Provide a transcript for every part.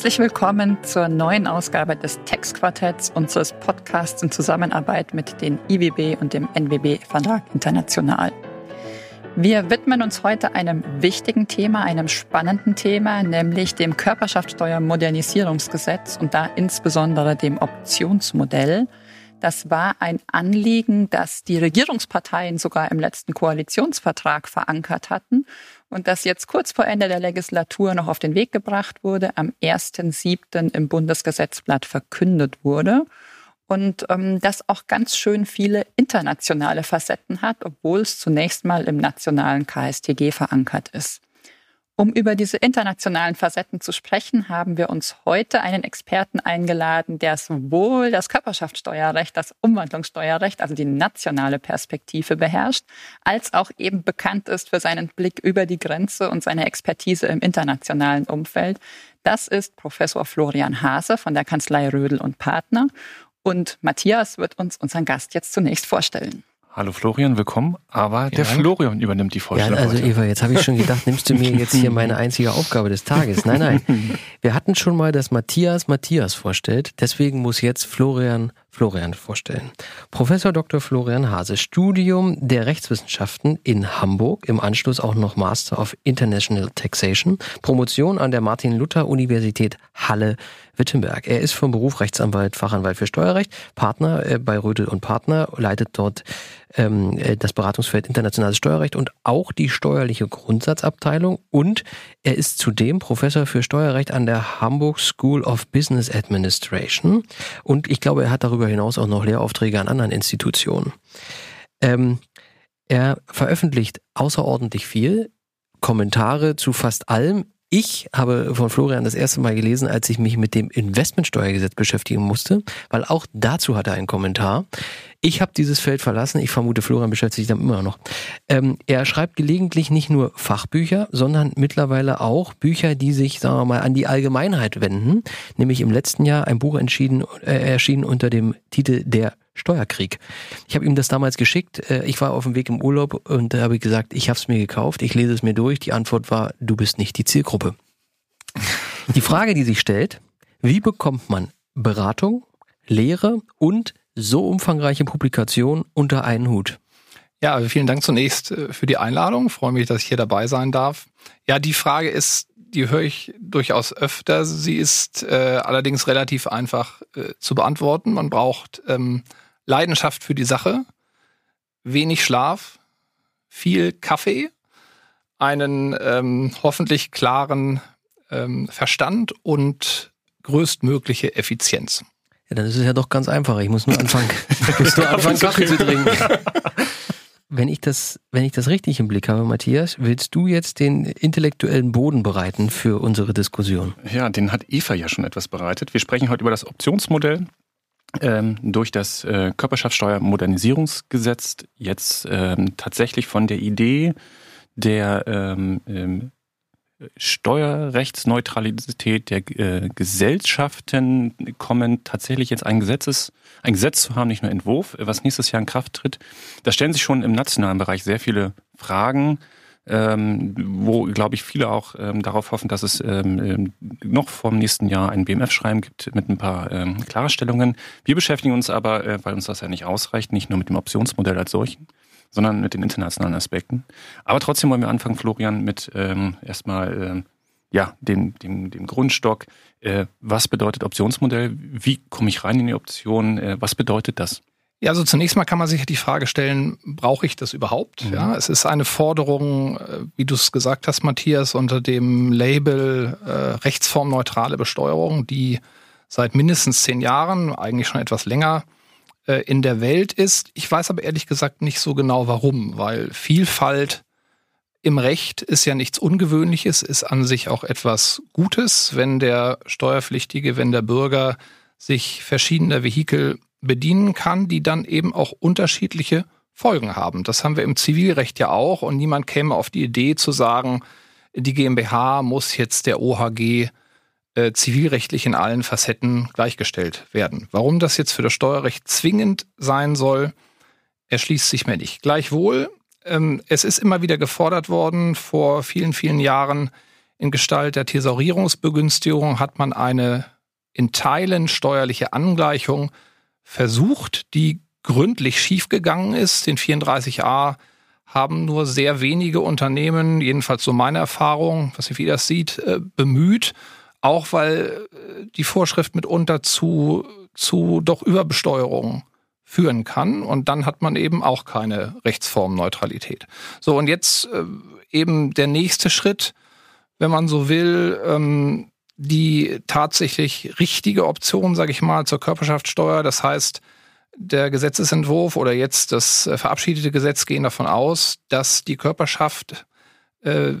Herzlich willkommen zur neuen Ausgabe des Textquartetts, unseres Podcasts in Zusammenarbeit mit den IWB und dem NWB Verlag International. Wir widmen uns heute einem wichtigen Thema, einem spannenden Thema, nämlich dem Körperschaftsteuermodernisierungsgesetz und da insbesondere dem Optionsmodell. Das war ein Anliegen, das die Regierungsparteien sogar im letzten Koalitionsvertrag verankert hatten und das jetzt kurz vor Ende der Legislatur noch auf den Weg gebracht wurde, am 1.7. im Bundesgesetzblatt verkündet wurde und ähm, das auch ganz schön viele internationale Facetten hat, obwohl es zunächst mal im nationalen KSTG verankert ist. Um über diese internationalen Facetten zu sprechen, haben wir uns heute einen Experten eingeladen, der sowohl das Körperschaftssteuerrecht, das Umwandlungssteuerrecht, also die nationale Perspektive beherrscht, als auch eben bekannt ist für seinen Blick über die Grenze und seine Expertise im internationalen Umfeld. Das ist Professor Florian Hase von der Kanzlei Rödel und Partner. Und Matthias wird uns unseren Gast jetzt zunächst vorstellen. Hallo Florian, willkommen. Aber der Florian übernimmt die Vorstellung. Ja, also heute. Eva, jetzt habe ich schon gedacht, nimmst du mir jetzt hier meine einzige Aufgabe des Tages. Nein, nein. Wir hatten schon mal, dass Matthias Matthias vorstellt. Deswegen muss jetzt Florian Florian vorstellen. Professor Dr. Florian Hase, Studium der Rechtswissenschaften in Hamburg, im Anschluss auch noch Master of International Taxation, Promotion an der Martin-Luther-Universität Halle Wittenberg. Er ist vom Beruf Rechtsanwalt, Fachanwalt für Steuerrecht, Partner äh, bei Rödel und Partner, leitet dort ähm, äh, das Beratungsfeld internationales Steuerrecht und auch die steuerliche Grundsatzabteilung und er ist zudem Professor für Steuerrecht an der Hamburg School of Business Administration und ich glaube, er hat darüber hinaus auch noch Lehraufträge an anderen Institutionen. Ähm, er veröffentlicht außerordentlich viel, Kommentare zu fast allem. Ich habe von Florian das erste Mal gelesen, als ich mich mit dem Investmentsteuergesetz beschäftigen musste, weil auch dazu hat er einen Kommentar. Ich habe dieses Feld verlassen. Ich vermute, Florian beschäftigt sich damit immer noch. Ähm, er schreibt gelegentlich nicht nur Fachbücher, sondern mittlerweile auch Bücher, die sich, sagen wir mal, an die Allgemeinheit wenden. Nämlich im letzten Jahr ein Buch entschieden, äh, erschienen unter dem Titel Der Steuerkrieg. Ich habe ihm das damals geschickt. Äh, ich war auf dem Weg im Urlaub und da habe ich gesagt, ich habe es mir gekauft, ich lese es mir durch. Die Antwort war, du bist nicht die Zielgruppe. Die Frage, die sich stellt, wie bekommt man Beratung, Lehre und so umfangreiche Publikation unter einen Hut? Ja, also vielen Dank zunächst äh, für die Einladung. Ich freue mich, dass ich hier dabei sein darf. Ja, die Frage ist, die höre ich durchaus öfter. Sie ist äh, allerdings relativ einfach äh, zu beantworten. Man braucht ähm, Leidenschaft für die Sache, wenig Schlaf, viel Kaffee, einen ähm, hoffentlich klaren ähm, Verstand und größtmögliche Effizienz. Ja, dann ist es ja doch ganz einfach. Ich muss nur anfangen, muss nur anfangen Kaffee zu trinken. Wenn ich das, wenn ich das richtig im Blick habe, Matthias, willst du jetzt den intellektuellen Boden bereiten für unsere Diskussion? Ja, den hat Eva ja schon etwas bereitet. Wir sprechen heute über das Optionsmodell ähm, durch das äh, Körperschaftssteuermodernisierungsgesetz jetzt ähm, tatsächlich von der Idee der ähm, ähm Steuerrechtsneutralität der äh, Gesellschaften kommen, tatsächlich jetzt ein Gesetzes, ein Gesetz zu haben, nicht nur Entwurf, was nächstes Jahr in Kraft tritt. Da stellen sich schon im nationalen Bereich sehr viele Fragen, ähm, wo, glaube ich, viele auch ähm, darauf hoffen, dass es ähm, ähm noch vom nächsten Jahr ein BMF-Schreiben gibt mit ein paar ähm, Klarstellungen. Wir beschäftigen uns aber, äh, weil uns das ja nicht ausreicht, nicht nur mit dem Optionsmodell als solchen, sondern mit den internationalen Aspekten. Aber trotzdem wollen wir anfangen, Florian, mit ähm, erstmal ähm, ja, dem, dem, dem Grundstock. Äh, was bedeutet Optionsmodell? Wie komme ich rein in die Option? Äh, was bedeutet das? Ja, also zunächst mal kann man sich die Frage stellen, brauche ich das überhaupt? Mhm. Ja, es ist eine Forderung, äh, wie du es gesagt hast, Matthias, unter dem Label äh, rechtsformneutrale Besteuerung, die seit mindestens zehn Jahren, eigentlich schon etwas länger, äh, in der Welt ist. Ich weiß aber ehrlich gesagt nicht so genau warum, weil Vielfalt im Recht ist ja nichts Ungewöhnliches, ist an sich auch etwas Gutes, wenn der Steuerpflichtige, wenn der Bürger sich verschiedener Vehikel bedienen kann, die dann eben auch unterschiedliche Folgen haben. Das haben wir im Zivilrecht ja auch und niemand käme auf die Idee zu sagen, die GmbH muss jetzt der OHG äh, zivilrechtlich in allen Facetten gleichgestellt werden. Warum das jetzt für das Steuerrecht zwingend sein soll, erschließt sich mir nicht. Gleichwohl, ähm, es ist immer wieder gefordert worden vor vielen, vielen Jahren in Gestalt der Thesaurierungsbegünstigung hat man eine in Teilen steuerliche Angleichung versucht, die gründlich schiefgegangen ist. Den 34a haben nur sehr wenige Unternehmen, jedenfalls so meine Erfahrung, was wie das sieht, äh, bemüht. Auch weil äh, die Vorschrift mitunter zu, zu doch Überbesteuerung führen kann. Und dann hat man eben auch keine Rechtsformneutralität. So, und jetzt äh, eben der nächste Schritt, wenn man so will, ähm, die tatsächlich richtige Option, sage ich mal, zur Körperschaftssteuer. Das heißt, der Gesetzesentwurf oder jetzt das äh, verabschiedete Gesetz gehen davon aus, dass die Körperschaft äh,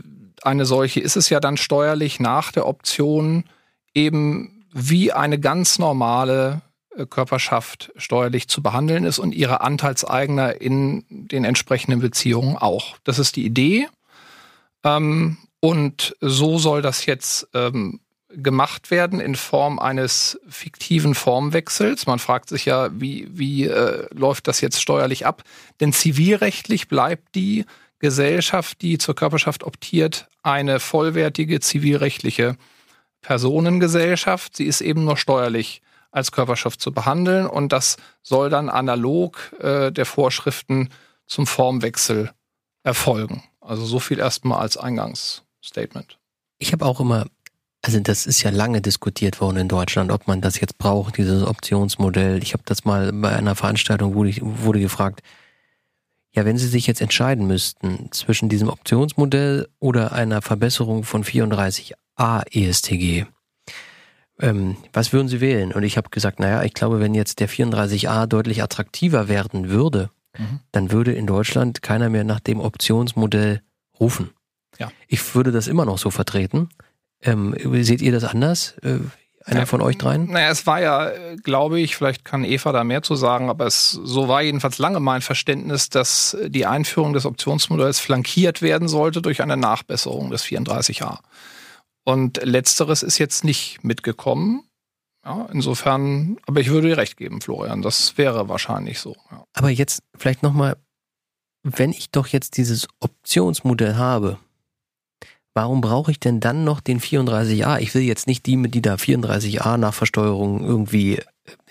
eine solche ist es ja dann steuerlich nach der Option eben wie eine ganz normale äh, Körperschaft steuerlich zu behandeln ist und ihre Anteilseigner in den entsprechenden Beziehungen auch. Das ist die Idee. Ähm, und so soll das jetzt ähm, gemacht werden in Form eines fiktiven Formwechsels. Man fragt sich ja, wie, wie äh, läuft das jetzt steuerlich ab? Denn zivilrechtlich bleibt die Gesellschaft, die zur Körperschaft optiert, eine vollwertige zivilrechtliche Personengesellschaft. Sie ist eben nur steuerlich als Körperschaft zu behandeln und das soll dann analog äh, der Vorschriften zum Formwechsel erfolgen. Also so viel erstmal als Eingangsstatement. Ich habe auch immer also das ist ja lange diskutiert worden in Deutschland, ob man das jetzt braucht, dieses Optionsmodell. Ich habe das mal bei einer Veranstaltung wurde, ich, wurde gefragt, ja, wenn Sie sich jetzt entscheiden müssten zwischen diesem Optionsmodell oder einer Verbesserung von 34a ESTG, ähm, was würden Sie wählen? Und ich habe gesagt, naja, ich glaube, wenn jetzt der 34a deutlich attraktiver werden würde, mhm. dann würde in Deutschland keiner mehr nach dem Optionsmodell rufen. Ja. Ich würde das immer noch so vertreten. Ähm, seht ihr das anders? Äh, einer von euch dreien? Naja, es war ja, glaube ich, vielleicht kann Eva da mehr zu sagen, aber es so war jedenfalls lange mein Verständnis, dass die Einführung des Optionsmodells flankiert werden sollte durch eine Nachbesserung des 34a. Und letzteres ist jetzt nicht mitgekommen. Ja, insofern, aber ich würde dir recht geben, Florian, das wäre wahrscheinlich so. Ja. Aber jetzt vielleicht nochmal, wenn ich doch jetzt dieses Optionsmodell habe, warum brauche ich denn dann noch den 34a? Ich will jetzt nicht die die da 34a nach Versteuerung irgendwie, äh,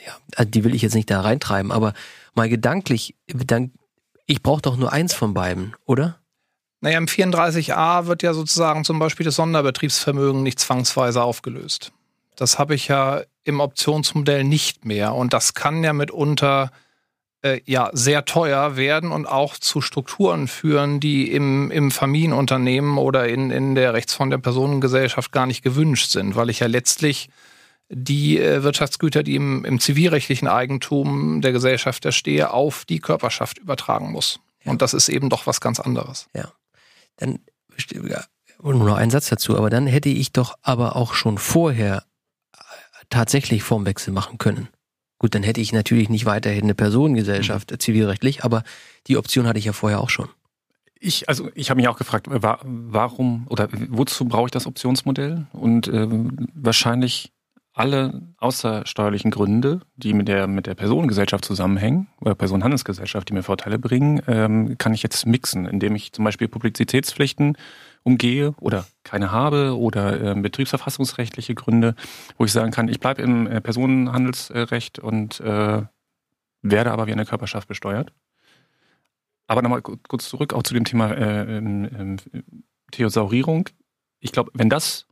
ja, also die will ich jetzt nicht da reintreiben, aber mal gedanklich, dann, ich brauche doch nur eins von beiden, oder? Naja, im 34a wird ja sozusagen zum Beispiel das Sonderbetriebsvermögen nicht zwangsweise aufgelöst. Das habe ich ja im Optionsmodell nicht mehr und das kann ja mitunter äh, ja sehr teuer werden und auch zu Strukturen führen, die im, im Familienunternehmen oder in, in der Rechtsform der Personengesellschaft gar nicht gewünscht sind, weil ich ja letztlich die äh, Wirtschaftsgüter, die im, im zivilrechtlichen Eigentum der Gesellschaft erstehe, auf die Körperschaft übertragen muss. Ja. Und das ist eben doch was ganz anderes. Ja. Dann nur noch ein Satz dazu, aber dann hätte ich doch aber auch schon vorher äh, tatsächlich Formwechsel machen können. Gut, dann hätte ich natürlich nicht weiterhin eine Personengesellschaft mhm. zivilrechtlich, aber die Option hatte ich ja vorher auch schon. Ich, also ich habe mich auch gefragt, warum oder wozu brauche ich das Optionsmodell? Und äh, wahrscheinlich alle außersteuerlichen Gründe, die mit der mit der Personengesellschaft zusammenhängen oder Personenhandelsgesellschaft, die mir Vorteile bringen, ähm, kann ich jetzt mixen, indem ich zum Beispiel Publizitätspflichten umgehe oder keine habe oder äh, betriebsverfassungsrechtliche Gründe, wo ich sagen kann, ich bleibe im äh, Personenhandelsrecht und äh, werde aber wie eine Körperschaft besteuert. Aber nochmal kurz zurück auch zu dem Thema äh, ähm, Theosaurierung. Ich glaube, wenn das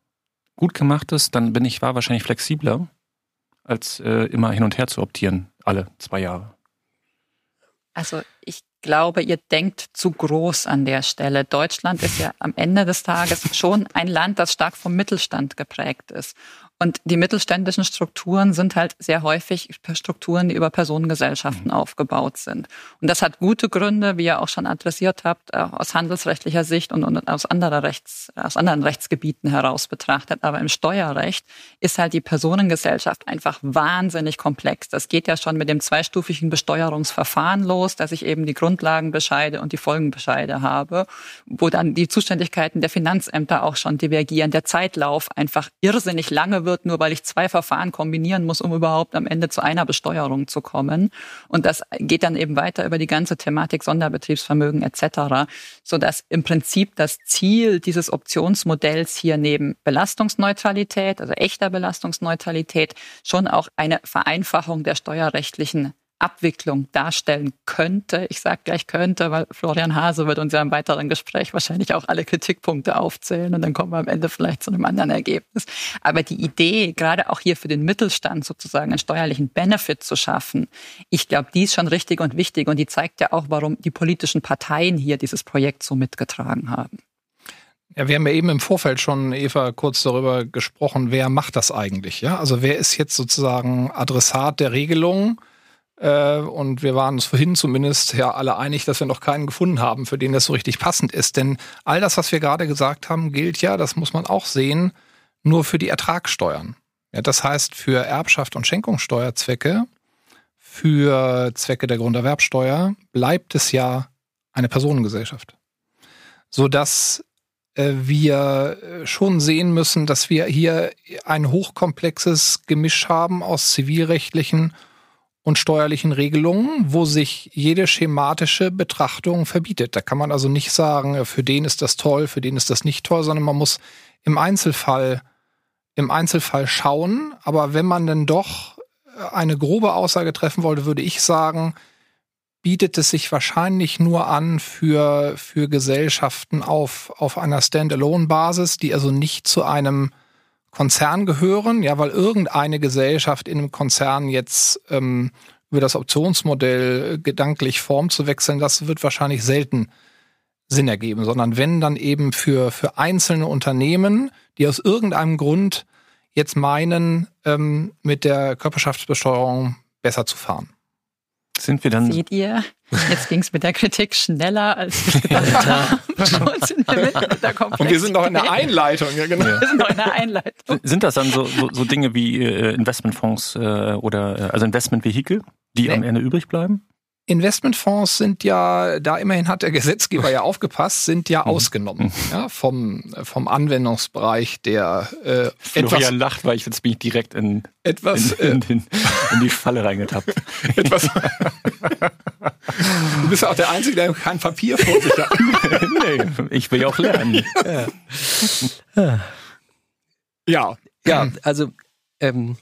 gut gemacht ist, dann bin ich war wahrscheinlich flexibler, als äh, immer hin und her zu optieren, alle zwei Jahre. Also ich glaube, ihr denkt zu groß an der Stelle. Deutschland ist ja am Ende des Tages schon ein Land, das stark vom Mittelstand geprägt ist. Und die mittelständischen Strukturen sind halt sehr häufig Strukturen, die über Personengesellschaften mhm. aufgebaut sind. Und das hat gute Gründe, wie ihr auch schon adressiert habt, auch aus handelsrechtlicher Sicht und, und aus, anderer Rechts, aus anderen Rechtsgebieten heraus betrachtet. Aber im Steuerrecht ist halt die Personengesellschaft einfach wahnsinnig komplex. Das geht ja schon mit dem zweistufigen Besteuerungsverfahren los, dass ich eben die Grundlagenbescheide und die Folgenbescheide habe, wo dann die Zuständigkeiten der Finanzämter auch schon divergieren, der Zeitlauf einfach irrsinnig lange wird, nur weil ich zwei Verfahren kombinieren muss, um überhaupt am Ende zu einer Besteuerung zu kommen. Und das geht dann eben weiter über die ganze Thematik Sonderbetriebsvermögen etc., so dass im Prinzip das Ziel dieses Optionsmodells hier neben Belastungsneutralität, also echter Belastungsneutralität, schon auch eine Vereinfachung der steuerrechtlichen Abwicklung darstellen könnte. Ich sage gleich könnte, weil Florian Hase wird uns ja im weiteren Gespräch wahrscheinlich auch alle Kritikpunkte aufzählen und dann kommen wir am Ende vielleicht zu einem anderen Ergebnis. Aber die Idee, gerade auch hier für den Mittelstand sozusagen einen steuerlichen Benefit zu schaffen, ich glaube, die ist schon richtig und wichtig und die zeigt ja auch, warum die politischen Parteien hier dieses Projekt so mitgetragen haben. Ja, wir haben ja eben im Vorfeld schon, Eva, kurz darüber gesprochen, wer macht das eigentlich? Ja, also wer ist jetzt sozusagen Adressat der Regelung? Äh, und wir waren uns vorhin zumindest ja alle einig, dass wir noch keinen gefunden haben, für den das so richtig passend ist. Denn all das, was wir gerade gesagt haben, gilt ja, das muss man auch sehen, nur für die Ertragssteuern. Ja, das heißt, für Erbschaft und Schenkungssteuerzwecke, für Zwecke der Grunderwerbsteuer bleibt es ja eine Personengesellschaft. Sodass äh, wir schon sehen müssen, dass wir hier ein hochkomplexes Gemisch haben aus zivilrechtlichen und steuerlichen Regelungen, wo sich jede schematische Betrachtung verbietet. Da kann man also nicht sagen, für den ist das toll, für den ist das nicht toll, sondern man muss im Einzelfall, im Einzelfall schauen. Aber wenn man denn doch eine grobe Aussage treffen wollte, würde ich sagen, bietet es sich wahrscheinlich nur an für, für Gesellschaften auf, auf einer Standalone-Basis, die also nicht zu einem Konzern gehören, ja, weil irgendeine Gesellschaft in einem Konzern jetzt ähm, über das Optionsmodell gedanklich Form zu wechseln, das wird wahrscheinlich selten Sinn ergeben, sondern wenn dann eben für, für einzelne Unternehmen, die aus irgendeinem Grund jetzt meinen, ähm, mit der Körperschaftsbesteuerung besser zu fahren. Sind wir dann. Seht ihr? Jetzt ging es mit der Kritik schneller, als ich gedacht habe. Und wir sind noch in der Einleitung, ja genau. Wir sind noch in der Einleitung. Sind das dann so, so, so Dinge wie äh, Investmentfonds äh, oder äh, also Investmentvehikel, die nee. am Ende übrig bleiben? Investmentfonds sind ja, da immerhin hat der Gesetzgeber ja aufgepasst, sind ja mhm. ausgenommen mhm. ja, vom, vom Anwendungsbereich der äh, Florian etwas, lacht, weil ich jetzt bin ich direkt in, etwas, in, in, in, in die Falle reingetappt. etwas, du bist ja auch der Einzige, der kein Papier vor sich hat. nee, ich will ja auch lernen. Ja. Ja, ja also ähm,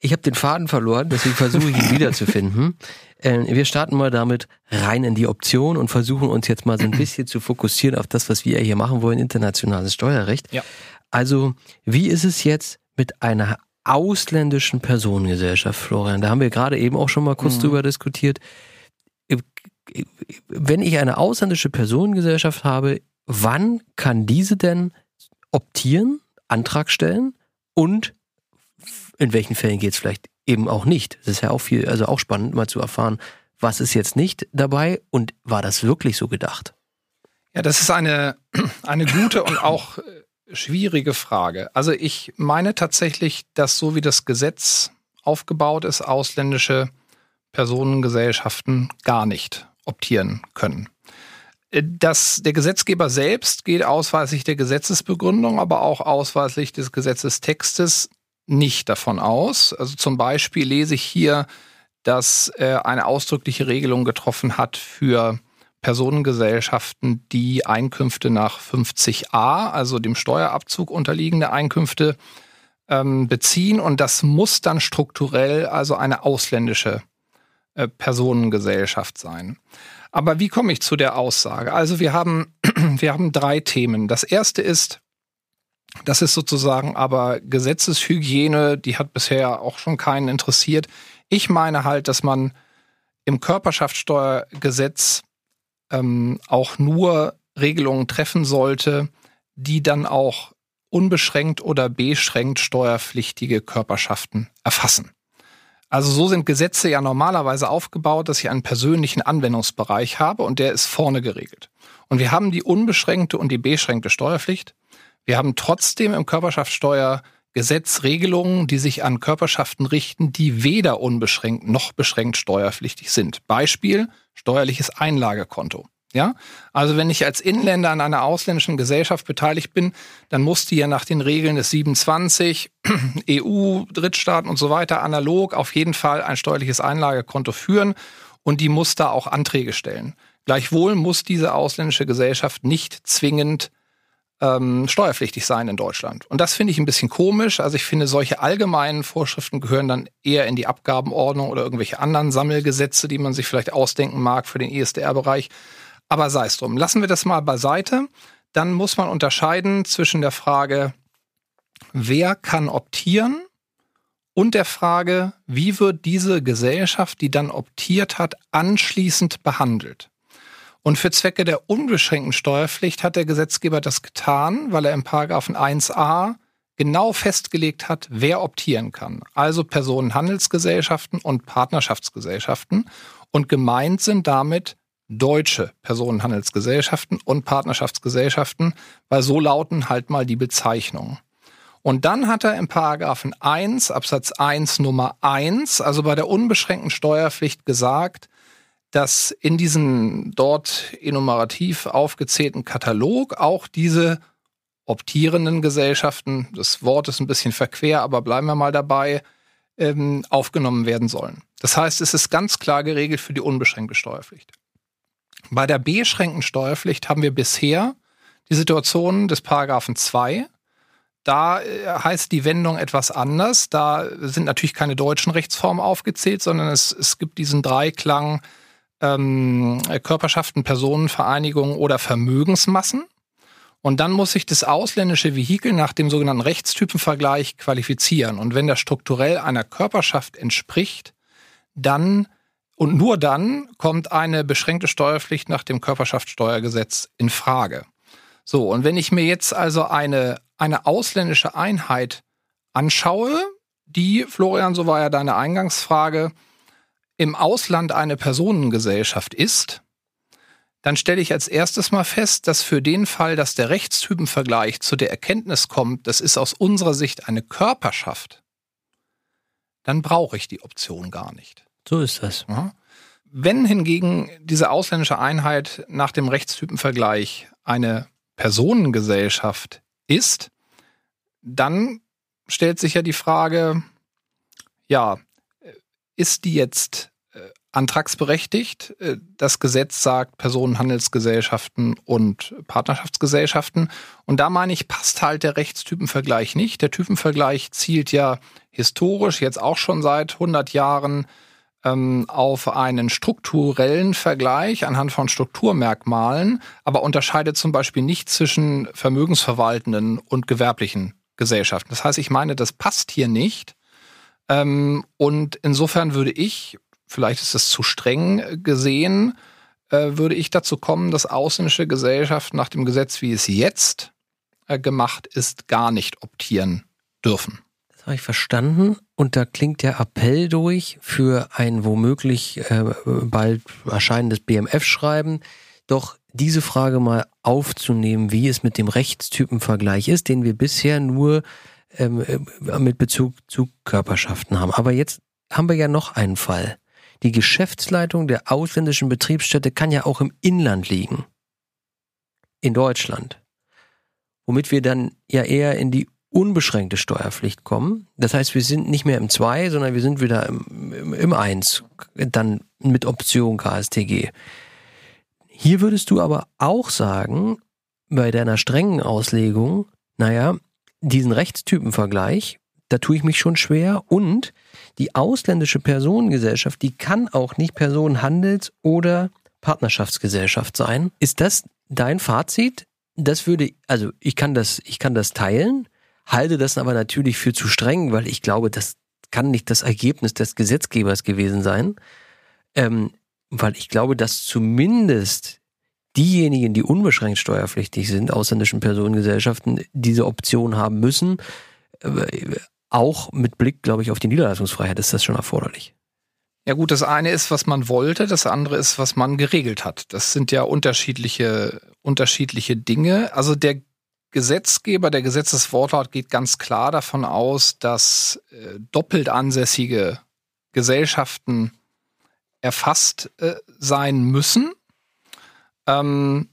ich habe den Faden verloren, deswegen versuche ich ihn wiederzufinden. Äh, wir starten mal damit rein in die Option und versuchen uns jetzt mal so ein bisschen zu fokussieren auf das, was wir hier machen wollen, internationales Steuerrecht. Ja. Also, wie ist es jetzt mit einer ausländischen Personengesellschaft, Florian? Da haben wir gerade eben auch schon mal kurz mhm. drüber diskutiert. Wenn ich eine ausländische Personengesellschaft habe, wann kann diese denn optieren, Antrag stellen und in welchen Fällen geht es vielleicht eben auch nicht. Das ist ja auch viel, also auch spannend mal zu erfahren, was ist jetzt nicht dabei und war das wirklich so gedacht? Ja, das ist eine, eine gute und auch äh, schwierige Frage. Also ich meine tatsächlich, dass so wie das Gesetz aufgebaut ist, ausländische Personengesellschaften gar nicht optieren können. Äh, dass der Gesetzgeber selbst geht ausweislich der Gesetzesbegründung, aber auch ausweislich des Gesetzestextes nicht davon aus. Also zum Beispiel lese ich hier, dass er eine ausdrückliche Regelung getroffen hat für Personengesellschaften, die Einkünfte nach 50a, also dem Steuerabzug unterliegende Einkünfte, ähm, beziehen. Und das muss dann strukturell also eine ausländische äh, Personengesellschaft sein. Aber wie komme ich zu der Aussage? Also wir haben, wir haben drei Themen. Das erste ist, das ist sozusagen aber Gesetzeshygiene, die hat bisher auch schon keinen interessiert. Ich meine halt, dass man im Körperschaftssteuergesetz ähm, auch nur Regelungen treffen sollte, die dann auch unbeschränkt oder beschränkt steuerpflichtige Körperschaften erfassen. Also so sind Gesetze ja normalerweise aufgebaut, dass ich einen persönlichen Anwendungsbereich habe und der ist vorne geregelt. Und wir haben die unbeschränkte und die beschränkte Steuerpflicht. Wir haben trotzdem im Körperschaftssteuergesetz Regelungen, die sich an Körperschaften richten, die weder unbeschränkt noch beschränkt steuerpflichtig sind. Beispiel steuerliches Einlagekonto. Ja, also wenn ich als Inländer an einer ausländischen Gesellschaft beteiligt bin, dann muss die ja nach den Regeln des 27 EU, Drittstaaten und so weiter analog auf jeden Fall ein steuerliches Einlagekonto führen und die muss da auch Anträge stellen. Gleichwohl muss diese ausländische Gesellschaft nicht zwingend ähm, steuerpflichtig sein in Deutschland. Und das finde ich ein bisschen komisch. Also ich finde, solche allgemeinen Vorschriften gehören dann eher in die Abgabenordnung oder irgendwelche anderen Sammelgesetze, die man sich vielleicht ausdenken mag für den ISDR-Bereich. Aber sei es drum. Lassen wir das mal beiseite. Dann muss man unterscheiden zwischen der Frage, wer kann optieren und der Frage, wie wird diese Gesellschaft, die dann optiert hat, anschließend behandelt. Und für Zwecke der unbeschränkten Steuerpflicht hat der Gesetzgeber das getan, weil er im Paragraphen 1a genau festgelegt hat, wer optieren kann. Also Personenhandelsgesellschaften und Partnerschaftsgesellschaften. Und gemeint sind damit deutsche Personenhandelsgesellschaften und Partnerschaftsgesellschaften, weil so lauten halt mal die Bezeichnungen. Und dann hat er im Paragraphen 1 Absatz 1 Nummer 1, also bei der unbeschränkten Steuerpflicht gesagt, dass in diesem dort enumerativ aufgezählten Katalog auch diese optierenden Gesellschaften, das Wort ist ein bisschen verquer, aber bleiben wir mal dabei, ähm, aufgenommen werden sollen. Das heißt, es ist ganz klar geregelt für die unbeschränkte Steuerpflicht. Bei der beschränkten Steuerpflicht haben wir bisher die Situation des Paragraphen 2. Da äh, heißt die Wendung etwas anders. Da sind natürlich keine deutschen Rechtsformen aufgezählt, sondern es, es gibt diesen Dreiklang ähm, Körperschaften, Personenvereinigungen oder Vermögensmassen. Und dann muss sich das ausländische Vehikel nach dem sogenannten Rechtstypenvergleich qualifizieren. Und wenn der strukturell einer Körperschaft entspricht, dann und nur dann kommt eine beschränkte Steuerpflicht nach dem Körperschaftssteuergesetz in Frage. So, und wenn ich mir jetzt also eine, eine ausländische Einheit anschaue, die, Florian, so war ja deine Eingangsfrage, im Ausland eine Personengesellschaft ist, dann stelle ich als erstes mal fest, dass für den Fall, dass der Rechtstypenvergleich zu der Erkenntnis kommt, das ist aus unserer Sicht eine Körperschaft, dann brauche ich die Option gar nicht. So ist das. Wenn hingegen diese ausländische Einheit nach dem Rechtstypenvergleich eine Personengesellschaft ist, dann stellt sich ja die Frage, ja, ist die jetzt äh, antragsberechtigt? Äh, das Gesetz sagt Personenhandelsgesellschaften und Partnerschaftsgesellschaften. Und da meine ich, passt halt der Rechtstypenvergleich nicht. Der Typenvergleich zielt ja historisch jetzt auch schon seit 100 Jahren ähm, auf einen strukturellen Vergleich anhand von Strukturmerkmalen, aber unterscheidet zum Beispiel nicht zwischen vermögensverwaltenden und gewerblichen Gesellschaften. Das heißt, ich meine, das passt hier nicht. Ähm, und insofern würde ich, vielleicht ist es zu streng gesehen, äh, würde ich dazu kommen, dass ausländische Gesellschaften nach dem Gesetz, wie es jetzt äh, gemacht ist, gar nicht optieren dürfen. Das habe ich verstanden. Und da klingt der Appell durch für ein womöglich äh, bald erscheinendes BMF-Schreiben, doch diese Frage mal aufzunehmen, wie es mit dem Rechtstypenvergleich ist, den wir bisher nur ähm, äh, mit Bezug zu Körperschaften haben. Aber jetzt haben wir ja noch einen Fall. Die Geschäftsleitung der ausländischen Betriebsstätte kann ja auch im Inland liegen. In Deutschland. Womit wir dann ja eher in die unbeschränkte Steuerpflicht kommen. Das heißt, wir sind nicht mehr im 2, sondern wir sind wieder im, im, im 1, dann mit Option KSTG. Hier würdest du aber auch sagen, bei deiner strengen Auslegung, naja, diesen Rechtstypenvergleich, da tue ich mich schon schwer und die ausländische Personengesellschaft, die kann auch nicht Personenhandels- oder Partnerschaftsgesellschaft sein. Ist das dein Fazit? Das würde, also ich kann das, ich kann das teilen halte das aber natürlich für zu streng, weil ich glaube, das kann nicht das Ergebnis des Gesetzgebers gewesen sein. Ähm, weil ich glaube, dass zumindest diejenigen, die unbeschränkt steuerpflichtig sind, ausländischen Personengesellschaften, diese Option haben müssen. Äh, auch mit Blick, glaube ich, auf die Niederlassungsfreiheit ist das schon erforderlich. Ja gut, das eine ist, was man wollte, das andere ist, was man geregelt hat. Das sind ja unterschiedliche, unterschiedliche Dinge. Also der Gesetzgeber, der Gesetzeswortlaut geht ganz klar davon aus, dass äh, doppelt ansässige Gesellschaften erfasst äh, sein müssen. Ähm,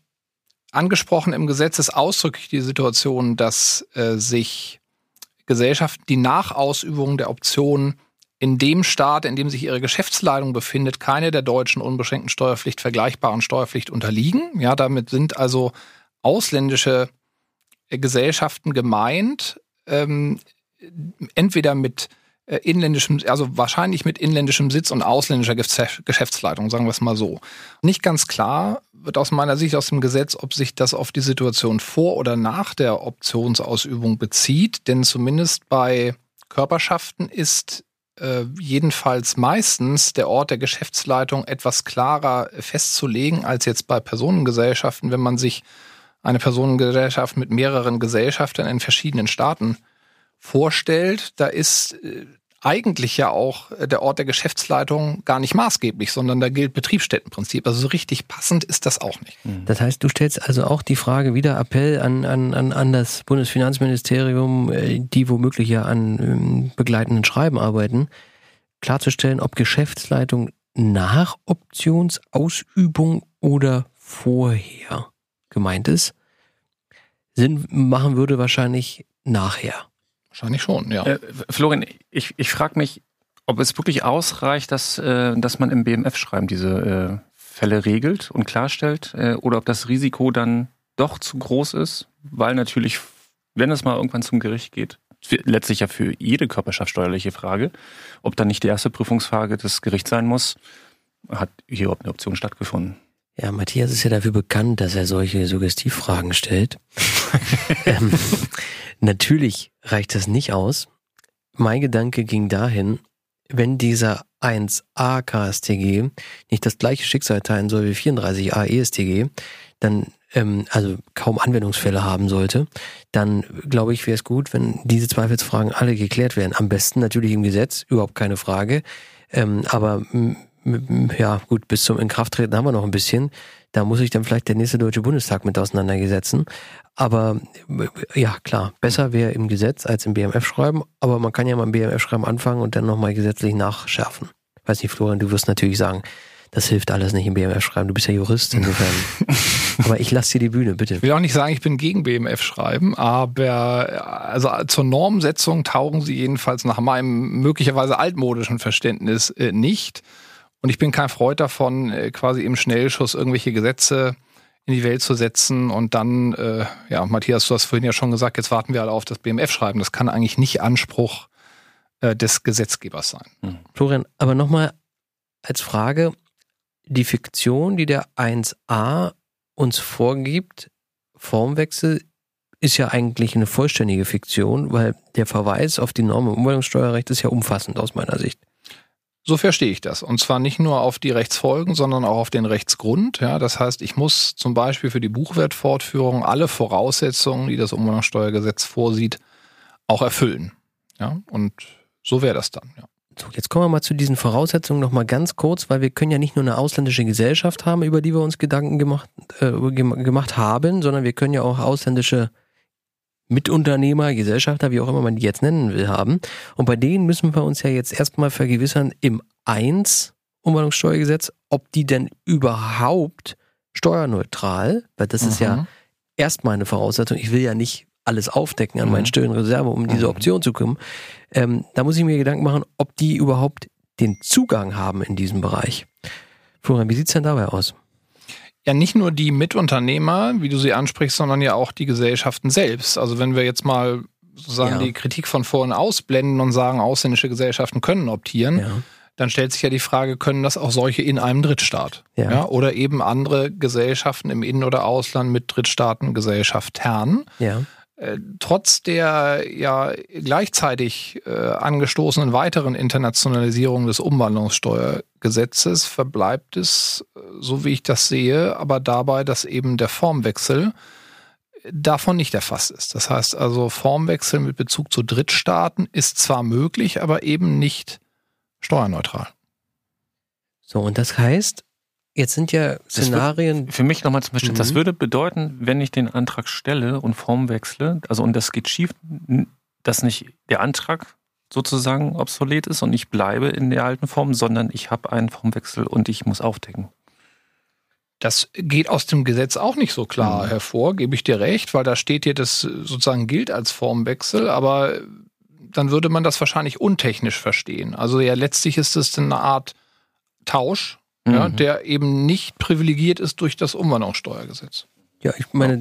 angesprochen im Gesetz ist ausdrücklich die Situation, dass äh, sich Gesellschaften, die nach Ausübung der Option in dem Staat, in dem sich ihre Geschäftsleitung befindet, keine der deutschen unbeschränkten Steuerpflicht vergleichbaren Steuerpflicht unterliegen. Ja, damit sind also ausländische Gesellschaften gemeint, ähm, entweder mit äh, inländischem, also wahrscheinlich mit inländischem Sitz und ausländischer Geschäftsleitung, sagen wir es mal so. Nicht ganz klar wird aus meiner Sicht aus dem Gesetz, ob sich das auf die Situation vor oder nach der Optionsausübung bezieht, denn zumindest bei Körperschaften ist äh, jedenfalls meistens der Ort der Geschäftsleitung etwas klarer festzulegen als jetzt bei Personengesellschaften, wenn man sich eine Personengesellschaft mit mehreren Gesellschaftern in verschiedenen Staaten vorstellt, da ist äh, eigentlich ja auch äh, der Ort der Geschäftsleitung gar nicht maßgeblich, sondern da gilt Betriebsstättenprinzip. Also so richtig passend ist das auch nicht. Mhm. Das heißt, du stellst also auch die Frage wieder Appell an, an, an das Bundesfinanzministerium, äh, die womöglich ja an ähm, begleitenden Schreiben arbeiten, klarzustellen, ob Geschäftsleitung nach Optionsausübung oder vorher gemeint ist. Sinn machen würde wahrscheinlich nachher. Wahrscheinlich schon, ja. Äh, Florian, ich, ich frage mich, ob es wirklich ausreicht, dass, äh, dass man im BMF-Schreiben diese äh, Fälle regelt und klarstellt, äh, oder ob das Risiko dann doch zu groß ist, weil natürlich, wenn es mal irgendwann zum Gericht geht, letztlich ja für jede Körperschaft steuerliche Frage, ob dann nicht die erste Prüfungsfrage des Gerichts sein muss, hat hier überhaupt eine Option stattgefunden? Ja, Matthias ist ja dafür bekannt, dass er solche Suggestivfragen stellt. ähm, natürlich reicht das nicht aus. Mein Gedanke ging dahin, wenn dieser 1a KSTG nicht das gleiche Schicksal teilen soll wie 34a ESTG, dann ähm, also kaum Anwendungsfälle haben sollte, dann glaube ich, wäre es gut, wenn diese Zweifelsfragen alle geklärt werden. Am besten natürlich im Gesetz, überhaupt keine Frage. Ähm, aber ja gut, bis zum Inkrafttreten haben wir noch ein bisschen. Da muss sich dann vielleicht der nächste Deutsche Bundestag mit auseinandergesetzen. Aber ja, klar, besser wäre im Gesetz als im BMF-Schreiben, aber man kann ja mal im BMF-Schreiben anfangen und dann nochmal gesetzlich nachschärfen. Weiß nicht, Florian, du wirst natürlich sagen, das hilft alles nicht im BMF-Schreiben. Du bist ja Jurist, insofern. aber ich lasse dir die Bühne, bitte. Ich will auch nicht sagen, ich bin gegen BMF-Schreiben, aber also zur Normsetzung taugen sie jedenfalls nach meinem möglicherweise altmodischen Verständnis äh, nicht. Und ich bin kein Freund davon, äh, quasi im Schnellschuss irgendwelche Gesetze in die Welt zu setzen und dann, äh, ja, Matthias, du hast vorhin ja schon gesagt, jetzt warten wir alle auf das BMF-Schreiben. Das kann eigentlich nicht Anspruch äh, des Gesetzgebers sein. Mhm. Florian, aber nochmal als Frage, die Fiktion, die der 1a uns vorgibt, Formwechsel, ist ja eigentlich eine vollständige Fiktion, weil der Verweis auf die Norm im Umwandlungssteuerrecht ist ja umfassend aus meiner Sicht. So verstehe ich das. Und zwar nicht nur auf die Rechtsfolgen, sondern auch auf den Rechtsgrund. Ja, das heißt, ich muss zum Beispiel für die Buchwertfortführung alle Voraussetzungen, die das Umwandlungssteuergesetz vorsieht, auch erfüllen. Ja, und so wäre das dann. Ja. So, jetzt kommen wir mal zu diesen Voraussetzungen noch mal ganz kurz, weil wir können ja nicht nur eine ausländische Gesellschaft haben, über die wir uns Gedanken gemacht, äh, gemacht haben, sondern wir können ja auch ausländische Mitunternehmer, Gesellschafter, wie auch immer man die jetzt nennen will, haben. Und bei denen müssen wir uns ja jetzt erstmal vergewissern im 1 Umwandlungssteuergesetz, ob die denn überhaupt steuerneutral, weil das mhm. ist ja mhm. erstmal eine Voraussetzung. Ich will ja nicht alles aufdecken an mhm. meinen stillen Reserve, um diese mhm. Option zu kommen. Ähm, da muss ich mir Gedanken machen, ob die überhaupt den Zugang haben in diesem Bereich. Florian, wie sieht's denn dabei aus? Ja nicht nur die Mitunternehmer, wie du sie ansprichst, sondern ja auch die Gesellschaften selbst. Also wenn wir jetzt mal sozusagen ja. die Kritik von vorhin ausblenden und sagen, ausländische Gesellschaften können optieren, ja. dann stellt sich ja die Frage, können das auch solche in einem Drittstaat? Ja. ja oder eben andere Gesellschaften im In- oder Ausland mit Drittstaatengesellschaftern? Ja. Äh, trotz der ja gleichzeitig äh, angestoßenen weiteren Internationalisierung des Umwandlungssteuergesetzes verbleibt es, äh, so wie ich das sehe, aber dabei, dass eben der Formwechsel davon nicht erfasst ist. Das heißt also, Formwechsel mit Bezug zu Drittstaaten ist zwar möglich, aber eben nicht steuerneutral. So, und das heißt, Jetzt sind ja Szenarien. Für mich nochmal zum Beispiel, mhm. das würde bedeuten, wenn ich den Antrag stelle und Form wechsle, also und das geht schief, dass nicht der Antrag sozusagen obsolet ist und ich bleibe in der alten Form, sondern ich habe einen Formwechsel und ich muss aufdecken. Das geht aus dem Gesetz auch nicht so klar mhm. hervor, gebe ich dir recht, weil da steht hier, das sozusagen gilt als Formwechsel, aber dann würde man das wahrscheinlich untechnisch verstehen. Also ja, letztlich ist es eine Art Tausch, mhm. ja, der eben nicht privilegiert ist durch das Umwandlungssteuergesetz. Ja, ich meine,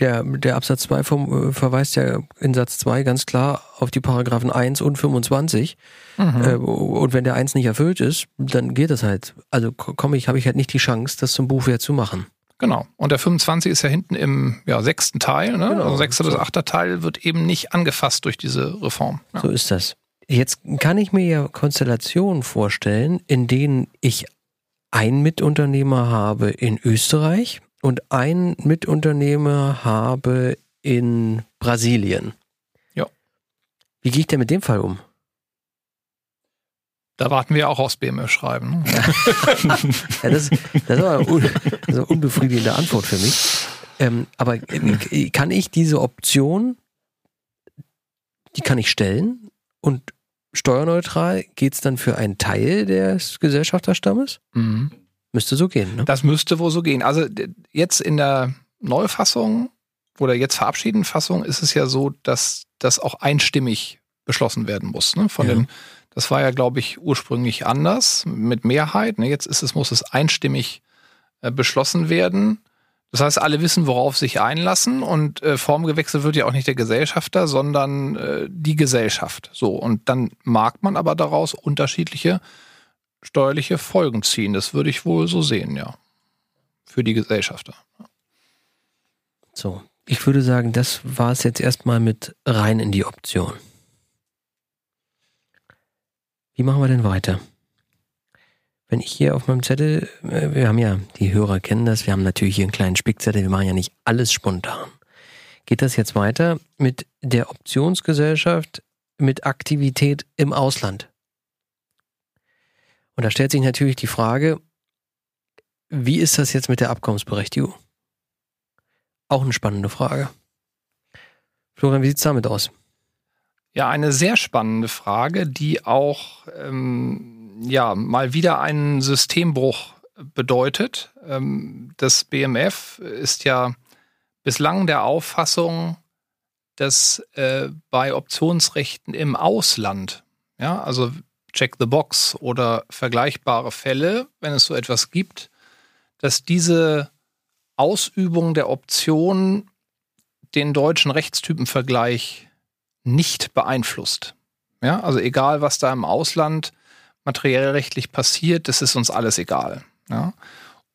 der, der Absatz 2 vom, äh, verweist ja in Satz 2 ganz klar auf die Paragraphen 1 und 25. Mhm. Äh, und wenn der 1 nicht erfüllt ist, dann geht das halt. Also komme ich, habe ich halt nicht die Chance, das zum Buchwert zu machen. Genau. Und der 25 ist ja hinten im ja, sechsten Teil, ne? Genau. Also sechster bis achter Teil wird eben nicht angefasst durch diese Reform. Ja. So ist das. Jetzt kann ich mir ja Konstellationen vorstellen, in denen ich einen Mitunternehmer habe in Österreich und einen Mitunternehmer habe in Brasilien. Ja. Wie gehe ich denn mit dem Fall um? Da warten wir auch aufs BMF-Schreiben. Ne? ja, das, das, ist aber un, eine unbefriedigende Antwort für mich. Ähm, aber kann ich diese Option, die kann ich stellen und steuerneutral geht es dann für einen Teil des Gesellschafterstammes? Mhm. Müsste so gehen, ne? Das müsste wohl so gehen. Also jetzt in der Neufassung oder jetzt verabschiedeten Fassung ist es ja so, dass das auch einstimmig beschlossen werden muss. Ne? Von ja. den, das war ja, glaube ich, ursprünglich anders mit Mehrheit. Ne? Jetzt ist es, muss es einstimmig äh, beschlossen werden. Das heißt, alle wissen, worauf sich einlassen und äh, formgewechselt wird ja auch nicht der Gesellschafter, sondern äh, die Gesellschaft. So und dann mag man aber daraus unterschiedliche steuerliche Folgen ziehen. Das würde ich wohl so sehen, ja. Für die Gesellschafter. So, ich würde sagen, das war es jetzt erstmal mit rein in die Option. Wie machen wir denn weiter? Wenn ich hier auf meinem Zettel, äh, wir haben ja, die Hörer kennen das, wir haben natürlich hier einen kleinen Spickzettel, wir machen ja nicht alles spontan. Geht das jetzt weiter mit der Optionsgesellschaft mit Aktivität im Ausland? Und da stellt sich natürlich die Frage, wie ist das jetzt mit der Abkommensberechtigung? Auch eine spannende Frage. Florian, wie sieht es damit aus? Ja, eine sehr spannende Frage, die auch ähm, ja mal wieder einen Systembruch bedeutet. Ähm, das BMF ist ja bislang der Auffassung, dass äh, bei Optionsrechten im Ausland, ja, also Check the Box oder vergleichbare Fälle, wenn es so etwas gibt, dass diese Ausübung der Option den deutschen Rechtstypenvergleich nicht beeinflusst. Ja, also egal, was da im Ausland materiell rechtlich passiert, das ist uns alles egal. Ja.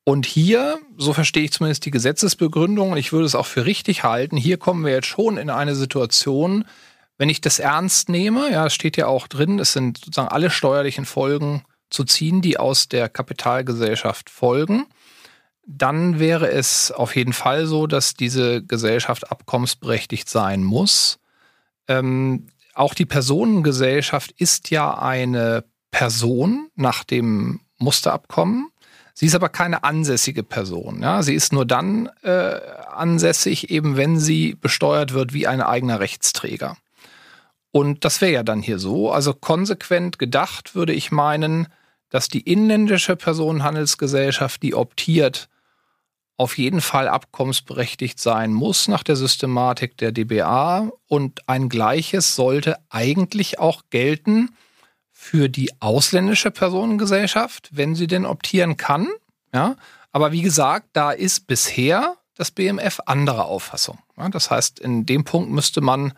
Und hier, so verstehe ich zumindest die Gesetzesbegründung, und ich würde es auch für richtig halten, hier kommen wir jetzt schon in eine Situation, wenn ich das ernst nehme, ja, es steht ja auch drin, es sind sozusagen alle steuerlichen Folgen zu ziehen, die aus der Kapitalgesellschaft folgen, dann wäre es auf jeden Fall so, dass diese Gesellschaft abkommensberechtigt sein muss. Ähm, auch die Personengesellschaft ist ja eine Person nach dem Musterabkommen. Sie ist aber keine ansässige Person. Ja? Sie ist nur dann äh, ansässig, eben wenn sie besteuert wird wie ein eigener Rechtsträger. Und das wäre ja dann hier so. Also konsequent gedacht würde ich meinen, dass die inländische Personenhandelsgesellschaft, die optiert, auf jeden Fall abkommensberechtigt sein muss nach der Systematik der DBA. Und ein gleiches sollte eigentlich auch gelten für die ausländische Personengesellschaft, wenn sie denn optieren kann. Ja, aber wie gesagt, da ist bisher das BMF anderer Auffassung. Ja, das heißt, in dem Punkt müsste man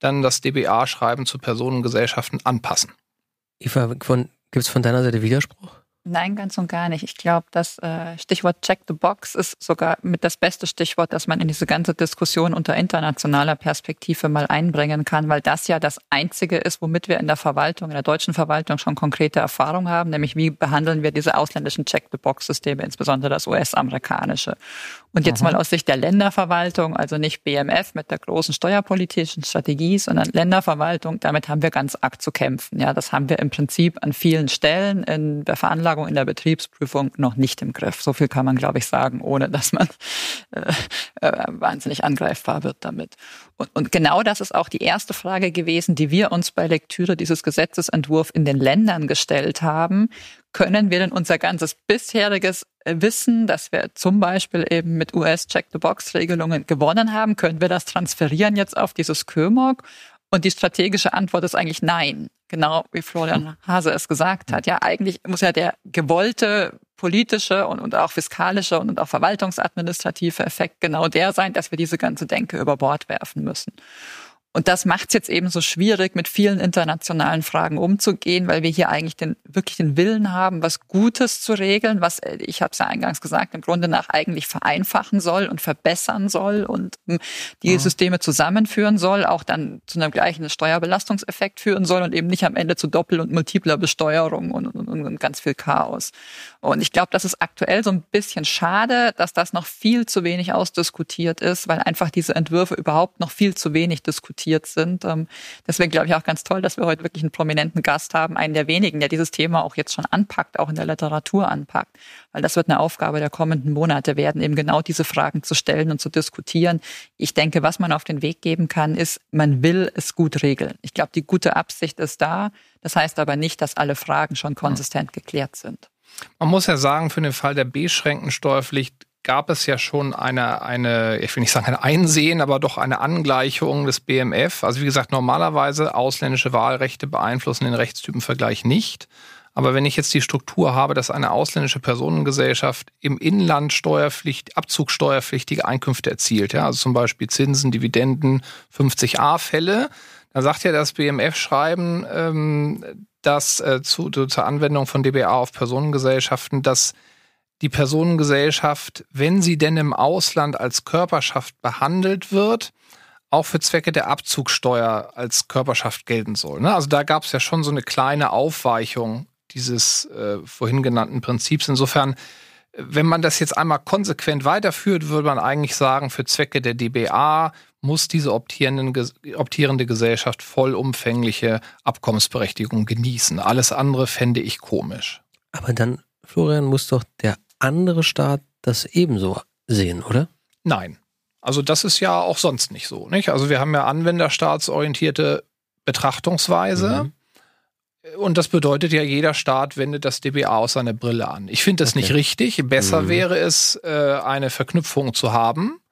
dann das DBA-Schreiben zu Personengesellschaften anpassen. Eva, gibt es von deiner Seite Widerspruch? Nein, ganz und gar nicht. Ich glaube, das äh, Stichwort Check the Box ist sogar mit das beste Stichwort, das man in diese ganze Diskussion unter internationaler Perspektive mal einbringen kann, weil das ja das Einzige ist, womit wir in der Verwaltung, in der deutschen Verwaltung schon konkrete Erfahrung haben, nämlich wie behandeln wir diese ausländischen Check the Box-Systeme, insbesondere das US-amerikanische. Und jetzt Aha. mal aus Sicht der Länderverwaltung, also nicht BMF mit der großen steuerpolitischen Strategie, sondern Länderverwaltung, damit haben wir ganz arg zu kämpfen. Ja, das haben wir im Prinzip an vielen Stellen in der Veranlagung Beantragung in der Betriebsprüfung noch nicht im Griff. So viel kann man, glaube ich, sagen, ohne dass man äh, äh, wahnsinnig angreifbar wird damit. Und, und genau das ist auch die erste Frage gewesen, die wir uns bei Lektüre dieses Gesetzesentwurfs in den Ländern gestellt haben. Können wir denn unser ganzes bisheriges Wissen, dass wir zum Beispiel eben mit US-Check-the-Box-Regelungen gewonnen haben, können wir das transferieren jetzt auf dieses KÖMOG? Und die strategische Antwort ist eigentlich nein. Genau wie Florian Hase es gesagt hat. Ja, eigentlich muss ja der gewollte politische und, und auch fiskalische und, und auch verwaltungsadministrative Effekt genau der sein, dass wir diese ganze Denke über Bord werfen müssen. Und das macht es jetzt eben so schwierig, mit vielen internationalen Fragen umzugehen, weil wir hier eigentlich den, wirklich den Willen haben, was Gutes zu regeln, was, äh, ich habe es ja eingangs gesagt, im Grunde nach eigentlich vereinfachen soll und verbessern soll und hm, die ja. Systeme zusammenführen soll, auch dann zu einem gleichen Steuerbelastungseffekt führen soll und eben nicht am Ende zu doppel- und multipler Besteuerung und, und, und ganz viel Chaos. Und ich glaube, das ist aktuell so ein bisschen schade, dass das noch viel zu wenig ausdiskutiert ist, weil einfach diese Entwürfe überhaupt noch viel zu wenig diskutiert sind. Ähm, deswegen glaube ich auch ganz toll, dass wir heute wirklich einen prominenten Gast haben, einen der wenigen, der dieses Thema auch jetzt schon anpackt, auch in der Literatur anpackt. Weil das wird eine Aufgabe der kommenden Monate werden, eben genau diese Fragen zu stellen und zu diskutieren. Ich denke, was man auf den Weg geben kann, ist, man will es gut regeln. Ich glaube, die gute Absicht ist da. Das heißt aber nicht, dass alle Fragen schon konsistent geklärt sind. Man muss ja sagen, für den Fall der Beschränkensteuerpflicht gab es ja schon eine, eine, ich will nicht sagen ein Einsehen, aber doch eine Angleichung des BMF. Also wie gesagt, normalerweise ausländische Wahlrechte beeinflussen den Rechtstypenvergleich nicht. Aber wenn ich jetzt die Struktur habe, dass eine ausländische Personengesellschaft im Inland Steuerpflicht, abzugssteuerpflichtige Einkünfte erzielt, ja, also zum Beispiel Zinsen, Dividenden, 50a-Fälle, dann sagt ja das BMF-Schreiben, ähm, dass äh, zu, zur Anwendung von DBA auf Personengesellschaften, dass die Personengesellschaft, wenn sie denn im Ausland als Körperschaft behandelt wird, auch für Zwecke der Abzugssteuer als Körperschaft gelten soll. Ne? Also da gab es ja schon so eine kleine Aufweichung dieses äh, vorhin genannten Prinzips. Insofern, wenn man das jetzt einmal konsequent weiterführt, würde man eigentlich sagen, für Zwecke der DBA muss diese optierende Gesellschaft vollumfängliche Abkommensberechtigung genießen. Alles andere fände ich komisch. Aber dann, Florian, muss doch der andere Staat das ebenso sehen, oder? Nein. Also das ist ja auch sonst nicht so. Nicht? Also wir haben ja anwenderstaatsorientierte Betrachtungsweise. Mhm. Und das bedeutet ja, jeder Staat wendet das DBA aus seiner Brille an. Ich finde das okay. nicht richtig. Besser mhm. wäre es, äh, eine Verknüpfung zu haben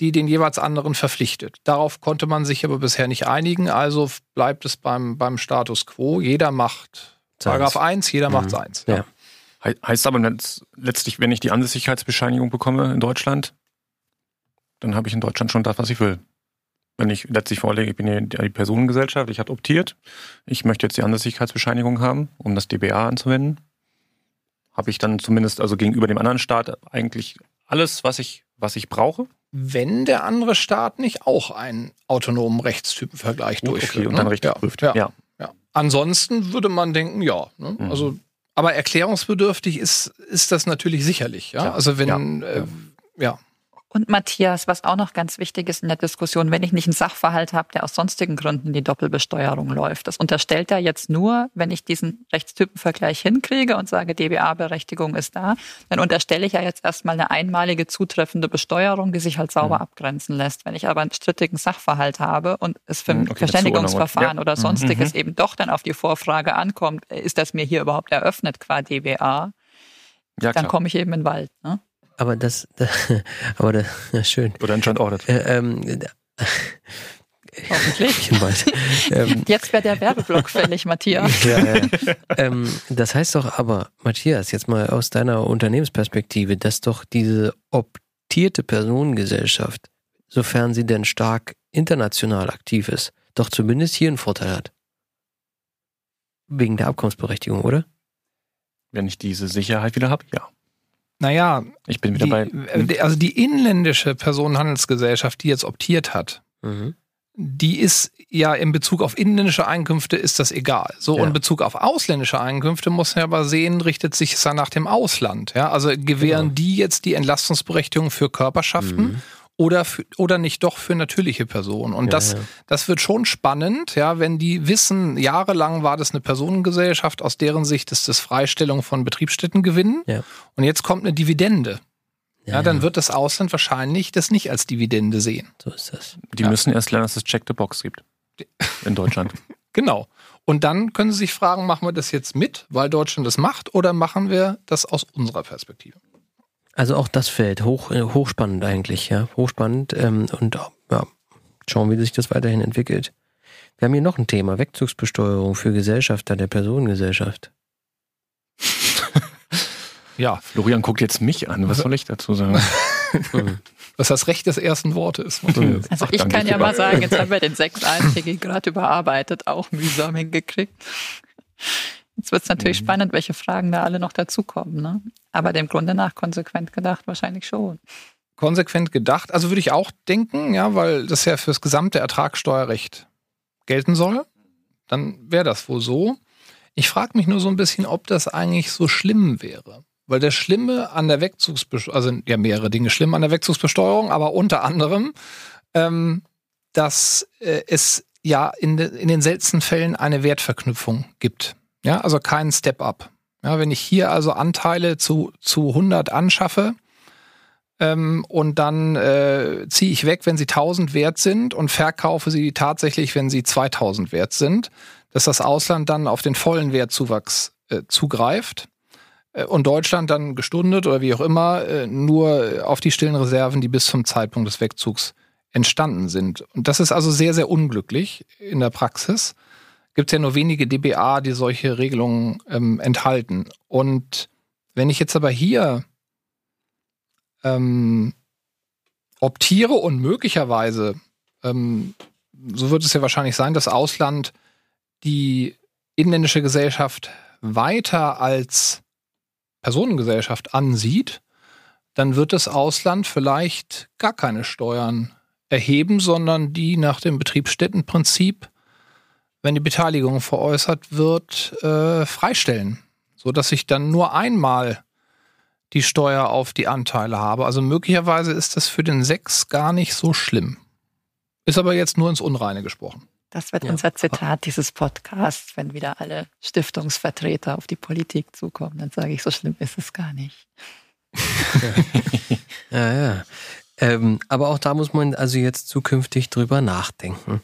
die den jeweils anderen verpflichtet. Darauf konnte man sich aber bisher nicht einigen, also bleibt es beim, beim Status quo. Jeder macht Paragraph 1, jeder mhm. macht seins. Ja. Heißt aber letztlich, wenn ich die Ansässigkeitsbescheinigung bekomme in Deutschland, dann habe ich in Deutschland schon das, was ich will. Wenn ich letztlich vorlege, ich bin ja die Personengesellschaft, ich habe optiert, ich möchte jetzt die Ansässigkeitsbescheinigung haben, um das DBA anzuwenden, habe ich dann zumindest also gegenüber dem anderen Staat eigentlich alles, was ich, was ich brauche wenn der andere Staat nicht auch einen autonomen Rechtstypenvergleich Gut, durchführt. Okay, und dann ne? richtig ja, prüft. Ja, ja. ja, Ansonsten würde man denken, ja. Ne? Mhm. Also, aber erklärungsbedürftig ist, ist das natürlich sicherlich. Ja? Also wenn, äh, ja. Und Matthias, was auch noch ganz wichtig ist in der Diskussion, wenn ich nicht einen Sachverhalt habe, der aus sonstigen Gründen die Doppelbesteuerung läuft. Das unterstellt er jetzt nur, wenn ich diesen Rechtstypenvergleich hinkriege und sage, DBA-Berechtigung ist da, dann unterstelle ich ja jetzt erstmal eine einmalige zutreffende Besteuerung, die sich halt sauber mhm. abgrenzen lässt. Wenn ich aber einen strittigen Sachverhalt habe und es für ein mhm, okay, Verständigungsverfahren ja. oder sonstiges mhm. eben doch dann auf die Vorfrage ankommt, ist das mir hier überhaupt eröffnet qua DBA, ja, dann komme ich eben in den Wald. Ne? Aber das, das aber das, ja, schön. Oder anscheinend auch dazu. Äh, ähm, Hoffentlich. ähm, Jetzt wäre der Werbeblock fällig, Matthias. Ja, ja. Ähm, das heißt doch aber, Matthias, jetzt mal aus deiner Unternehmensperspektive, dass doch diese optierte Personengesellschaft, sofern sie denn stark international aktiv ist, doch zumindest hier einen Vorteil hat. Wegen der Abkommensberechtigung, oder? Wenn ich diese Sicherheit wieder habe, ja. Naja, ich bin wieder die, bei. Äh, also die inländische Personenhandelsgesellschaft, die jetzt optiert hat, mhm. die ist ja in Bezug auf inländische Einkünfte ist das egal. So, ja. in Bezug auf ausländische Einkünfte muss man aber sehen, richtet sich es ja nach dem Ausland. Ja? Also gewähren genau. die jetzt die Entlastungsberechtigung für Körperschaften? Mhm. Oder, für, oder nicht doch für natürliche Personen. Und Ja, das, ja. das wird schon spannend, ja, wenn die wissen, jahrelang war das eine Personengesellschaft, aus deren Sicht ist das Freistellung von Betriebsstättengewinnen. Ja. Und jetzt kommt eine Dividende. Ja, Ja, dann wird das Ausland wahrscheinlich das nicht als Dividende sehen. So ist das. Die Ja. müssen erst lernen, dass es Check the Box gibt. In Deutschland. Genau. Und dann können Sie sich fragen, machen wir das jetzt mit, weil Deutschland das macht, oder machen wir das aus unserer Perspektive? Also auch das Feld, hoch, äh, hochspannend eigentlich, ja. Hochspannend ähm, und ja, schauen, wie sich das weiterhin entwickelt. Wir haben hier noch ein Thema, Wegzugsbesteuerung für Gesellschafter der Personengesellschaft. Ja, Florian guckt jetzt mich an. Was soll ich dazu sagen? Was das Recht des ersten Wortes. Hm. Also Ach, ich kann ja mal sagen, jetzt haben wir den Sechs-Artikel gerade überarbeitet, auch mühsam hingekriegt. Jetzt wird es natürlich Mhm. spannend, welche Fragen da alle noch dazukommen. Ne? Aber dem Grunde nach konsequent gedacht wahrscheinlich schon. Konsequent gedacht. Also würde ich auch denken, ja, weil das ja fürs gesamte Ertragssteuerrecht gelten soll. Dann wäre das wohl so. Ich frage mich nur so ein bisschen, ob das eigentlich so schlimm wäre. Weil das Schlimme an der Wegzugsbesteuerung, also ja mehrere Dinge schlimm an der Wegzugsbesteuerung, aber unter anderem, ähm, dass äh, es ja in, de, in den seltensten Fällen eine Wertverknüpfung gibt. Ja, also keinen Step-up. Ja, wenn ich hier also Anteile zu, zu 100 anschaffe, ähm, und dann äh, ziehe ich weg, wenn sie 1000 wert sind und verkaufe sie tatsächlich, wenn sie 2000 wert sind, dass das Ausland dann auf den vollen Wertzuwachs äh, zugreift äh, und Deutschland dann gestundet oder wie auch immer äh, nur auf die stillen Reserven, die bis zum Zeitpunkt des Wegzugs entstanden sind. Und das ist also sehr, sehr unglücklich in der Praxis. Gibt es ja nur wenige DBA, die solche Regelungen ähm, enthalten. Und wenn ich jetzt aber hier ähm, optiere und möglicherweise, ähm, so wird es ja wahrscheinlich sein, das Ausland die inländische Gesellschaft weiter als Personengesellschaft ansieht, dann wird das Ausland vielleicht gar keine Steuern erheben, sondern die nach dem Betriebsstättenprinzip, wenn die Beteiligung veräußert wird, äh, freistellen, so dass ich dann nur einmal die Steuer auf die Anteile habe. Also möglicherweise ist das für den Sechs gar nicht so schlimm. Ist aber jetzt nur ins Unreine gesprochen. Das wird Ja. unser Zitat dieses Podcasts, wenn wieder alle Stiftungsvertreter auf die Politik zukommen. Dann sage ich, so schlimm ist es gar nicht. Ja, ja. Ähm, aber auch da muss man also jetzt zukünftig drüber nachdenken.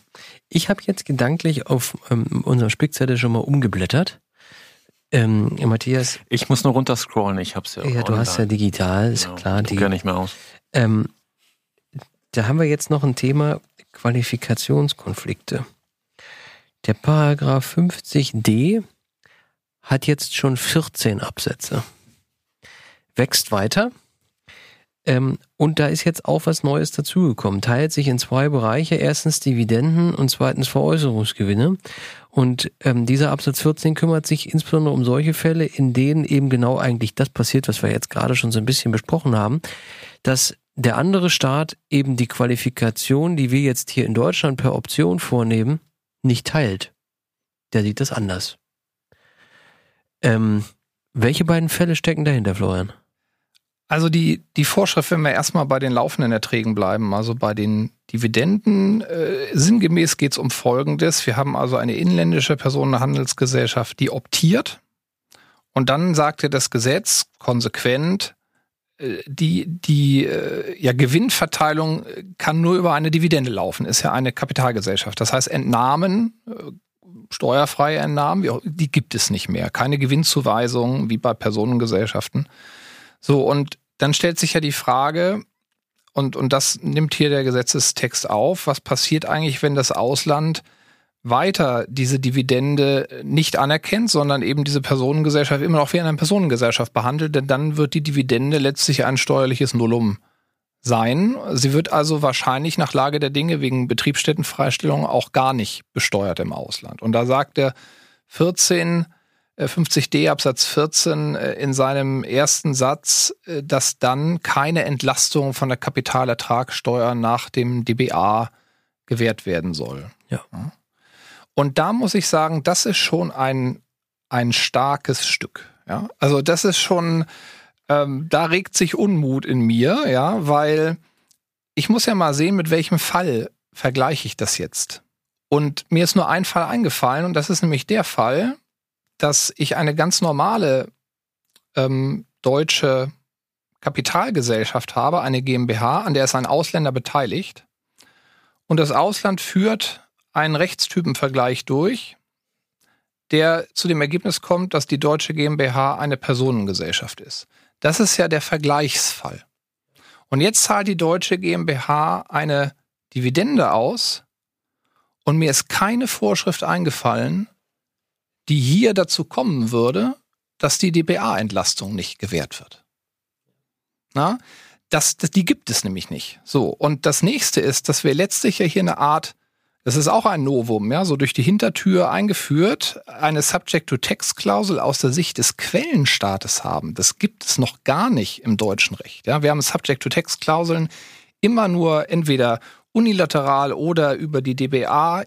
Ich habe jetzt gedanklich auf ähm, unserem Spickzettel schon mal umgeblättert. Ähm, Matthias, Ich muss nur runterscrollen. Ich hab's ja. ja, du hast ja digital, ist Genau. klar. Druck ja nicht mehr aus. Ähm, da haben wir jetzt noch ein Thema Qualifikationskonflikte. Der Paragraph 50d hat jetzt schon 14 Absätze. Wächst weiter. Ähm, und da ist jetzt auch was Neues dazugekommen. Teilt sich in zwei Bereiche. Erstens Dividenden und zweitens Veräußerungsgewinne. Und ähm, dieser Absatz 14 kümmert sich insbesondere um solche Fälle, in denen eben genau eigentlich das passiert, was wir jetzt gerade schon so ein bisschen besprochen haben, dass der andere Staat eben die Qualifikation, die wir jetzt hier in Deutschland per Option vornehmen, nicht teilt. Der sieht das anders. Ähm, welche beiden Fälle stecken dahinter, Florian? Also die, die Vorschrift, wenn wir erstmal bei den laufenden Erträgen bleiben, also bei den Dividenden, äh, sinngemäß geht es um Folgendes. Wir haben also eine inländische Personenhandelsgesellschaft, die optiert. Und dann sagte das Gesetz konsequent, äh, die, die äh, ja, Gewinnverteilung kann nur über eine Dividende laufen, ist ja eine Kapitalgesellschaft. Das heißt, Entnahmen, äh, steuerfreie Entnahmen, die gibt es nicht mehr. Keine Gewinnzuweisung wie bei Personengesellschaften. So, und dann stellt sich ja die Frage, und, und das nimmt hier der Gesetzestext auf, was passiert eigentlich, wenn das Ausland weiter diese Dividende nicht anerkennt, sondern eben diese Personengesellschaft immer noch wie eine Personengesellschaft behandelt, denn dann wird die Dividende letztlich ein steuerliches Nullum sein. Sie wird also wahrscheinlich nach Lage der Dinge wegen Betriebsstättenfreistellung auch gar nicht besteuert im Ausland. Und da sagt der 14 äh, 50d Absatz 14 äh, in seinem ersten Satz, äh, dass dann keine Entlastung von der Kapitalertragssteuer nach dem DBA gewährt werden soll. Ja. Und da muss ich sagen, das ist schon ein, ein starkes Stück. Ja? Also das ist schon, ähm, da regt sich Unmut in mir, ja, weil ich muss ja mal sehen, mit welchem Fall vergleiche ich das jetzt. Und mir ist nur ein Fall eingefallen und das ist nämlich der Fall, dass ich eine ganz normale ähm, deutsche Kapitalgesellschaft habe, eine GmbH, an der ist ein Ausländer beteiligt. Und das Ausland führt einen Rechtstypenvergleich durch, der zu dem Ergebnis kommt, dass die deutsche GmbH eine Personengesellschaft ist. Das ist ja der Vergleichsfall. Und jetzt zahlt die deutsche GmbH eine Dividende aus und mir ist keine Vorschrift eingefallen, die hier dazu kommen würde, dass die DBA-Entlastung nicht gewährt wird. Na, das, das, die gibt es nämlich nicht. So. Und das nächste ist, dass wir letztlich ja hier eine Art, das ist auch ein Novum, ja, so durch die Hintertür eingeführt, eine Subject-to-Text-Klausel aus der Sicht des Quellenstaates haben. Das gibt es noch gar nicht im deutschen Recht. Ja, wir haben Subject-to-Text-Klauseln immer nur entweder unilateral oder über die DBA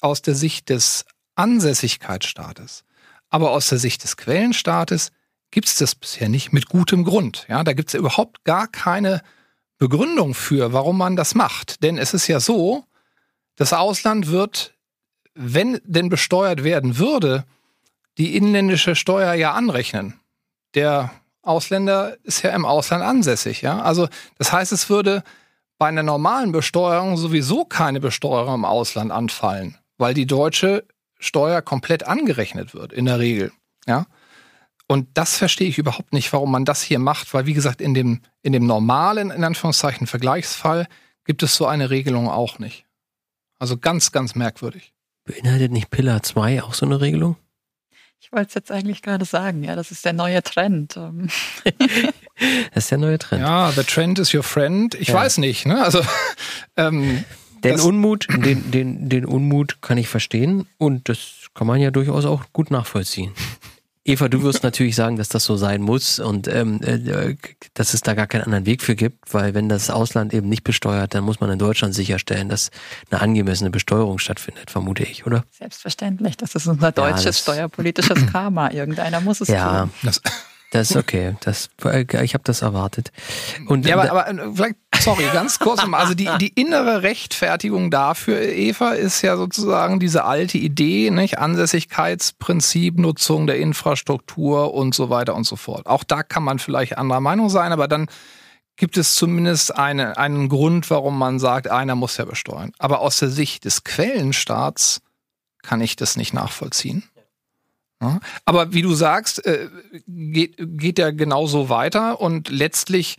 aus der Sicht des Ansässigkeitsstaates. Aber aus der Sicht des Quellenstaates gibt es das bisher nicht mit gutem Grund. Ja, da gibt es überhaupt gar keine Begründung für, warum man das macht. Denn es ist ja so, das Ausland wird, wenn denn besteuert werden würde, die inländische Steuer ja anrechnen. Der Ausländer ist ja im Ausland ansässig, ja. Also, das heißt, es würde bei einer normalen Besteuerung sowieso keine Besteuerung im Ausland anfallen, weil die deutsche Steuer komplett angerechnet wird, in der Regel, ja. Und das verstehe ich überhaupt nicht, warum man das hier macht, weil wie gesagt, in dem, in dem normalen, in Anführungszeichen, Vergleichsfall gibt es so eine Regelung auch nicht. Also ganz, ganz merkwürdig. Beinhaltet nicht Pillar 2 auch so eine Regelung? Ich wollte es jetzt eigentlich gerade sagen, ja, das ist der neue Trend. Ähm. das ist der neue Trend. Ja, the trend is your friend. Ich ja. weiß nicht, ne? Also ähm, den Unmut, den, den, den Unmut kann ich verstehen und das kann man ja durchaus auch gut nachvollziehen. Eva, du wirst natürlich sagen, dass das so sein muss und ähm, äh, dass es da gar keinen anderen Weg für gibt, weil wenn das Ausland eben nicht besteuert, dann muss man in Deutschland sicherstellen, dass eine angemessene Besteuerung stattfindet, vermute ich, oder? Selbstverständlich, das ist unser deutsches ja, steuerpolitisches Karma. Irgendeiner muss es ja, tun. Das das ist okay. Das, ich habe das erwartet. Und ja, aber, aber vielleicht, sorry, ganz kurz nochmal. Also die, die innere Rechtfertigung dafür, Eva, ist ja sozusagen diese alte Idee, nicht? Ansässigkeitsprinzip, Nutzung der Infrastruktur und so weiter und so fort. Auch da kann man vielleicht anderer Meinung sein, aber dann gibt es zumindest eine, einen Grund, warum man sagt, einer muss ja besteuern. Aber aus der Sicht des Quellenstaats kann ich das nicht nachvollziehen. Aber wie du sagst, äh, geht, geht ja genauso weiter und letztlich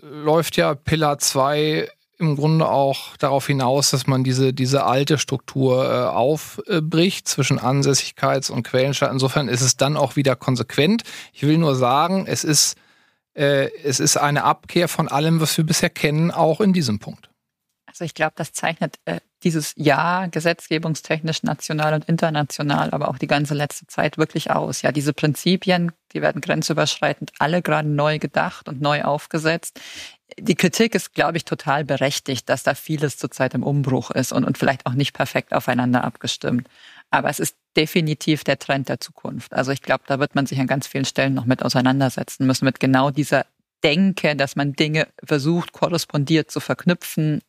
läuft ja Pillar 2 im Grunde auch darauf hinaus, dass man diese, diese alte Struktur äh, aufbricht zwischen Ansässigkeits- und Quellenstaat. Insofern ist es dann auch wieder konsequent. Ich will nur sagen, es ist, äh, es ist eine Abkehr von allem, was wir bisher kennen, auch in diesem Punkt. Also ich glaube, das zeichnet äh, dieses Jahr gesetzgebungstechnisch national und international, aber auch die ganze letzte Zeit wirklich aus. Ja, diese Prinzipien, die werden grenzüberschreitend alle gerade neu gedacht und neu aufgesetzt. Die Kritik ist, glaube ich, total berechtigt, dass da vieles zurzeit im Umbruch ist und, und vielleicht auch nicht perfekt aufeinander abgestimmt. Aber es ist definitiv der Trend der Zukunft. Also ich glaube, da wird man sich an ganz vielen Stellen noch mit auseinandersetzen müssen, mit genau dieser denke, dass man Dinge versucht, korrespondiert zu verknüpfen.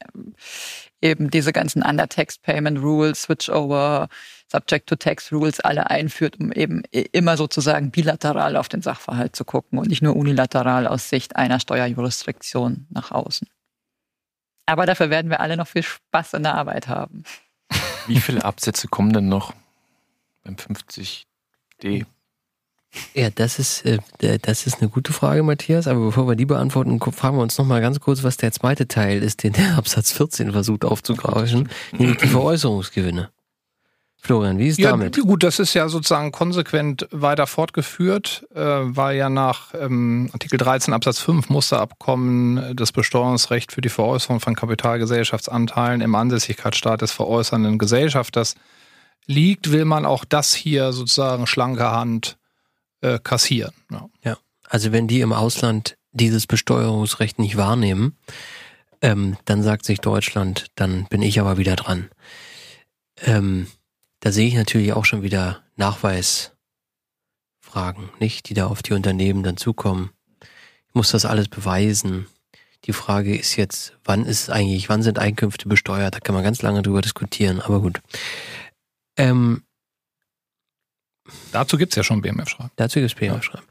Eben diese ganzen Undertext Payment Rules, Switchover, Subject to Text Rules alle einführt, um eben immer sozusagen bilateral auf den Sachverhalt zu gucken und nicht nur unilateral aus Sicht einer Steuerjurisdiktion nach außen. Aber dafür werden wir alle noch viel Spaß in der Arbeit haben. Wie viele Absätze kommen denn noch beim 50D? Ja, das ist, äh, das ist eine gute Frage, Matthias. Aber bevor wir die beantworten, fragen wir uns noch mal ganz kurz, was der zweite Teil ist, den der Absatz 14 versucht aufzugrauschen, nämlich die Veräußerungsgewinne. Florian, wie ist ja, damit? Gut, das ist ja sozusagen konsequent weiter fortgeführt, äh, weil ja nach ähm, Artikel 13 Absatz 5 Musterabkommen äh, das Besteuerungsrecht für die Veräußerung von Kapitalgesellschaftsanteilen im Ansässigkeitsstaat des veräußernden Gesellschafters liegt, will man auch das hier sozusagen schlanker Hand äh, kassieren. Ja. ja, also wenn die im Ausland dieses Besteuerungsrecht nicht wahrnehmen, ähm, dann sagt sich Deutschland, dann bin ich aber wieder dran. Ähm, da sehe ich natürlich auch schon wieder Nachweisfragen, nicht, die da auf die Unternehmen dann zukommen. Ich muss das alles beweisen. Die Frage ist jetzt, wann ist eigentlich, wann sind Einkünfte besteuert? Da kann man ganz lange drüber diskutieren, aber gut. Ähm, dazu gibt es ja schon BMF-Schreiben. Dazu gibt es BMF-Schreiben.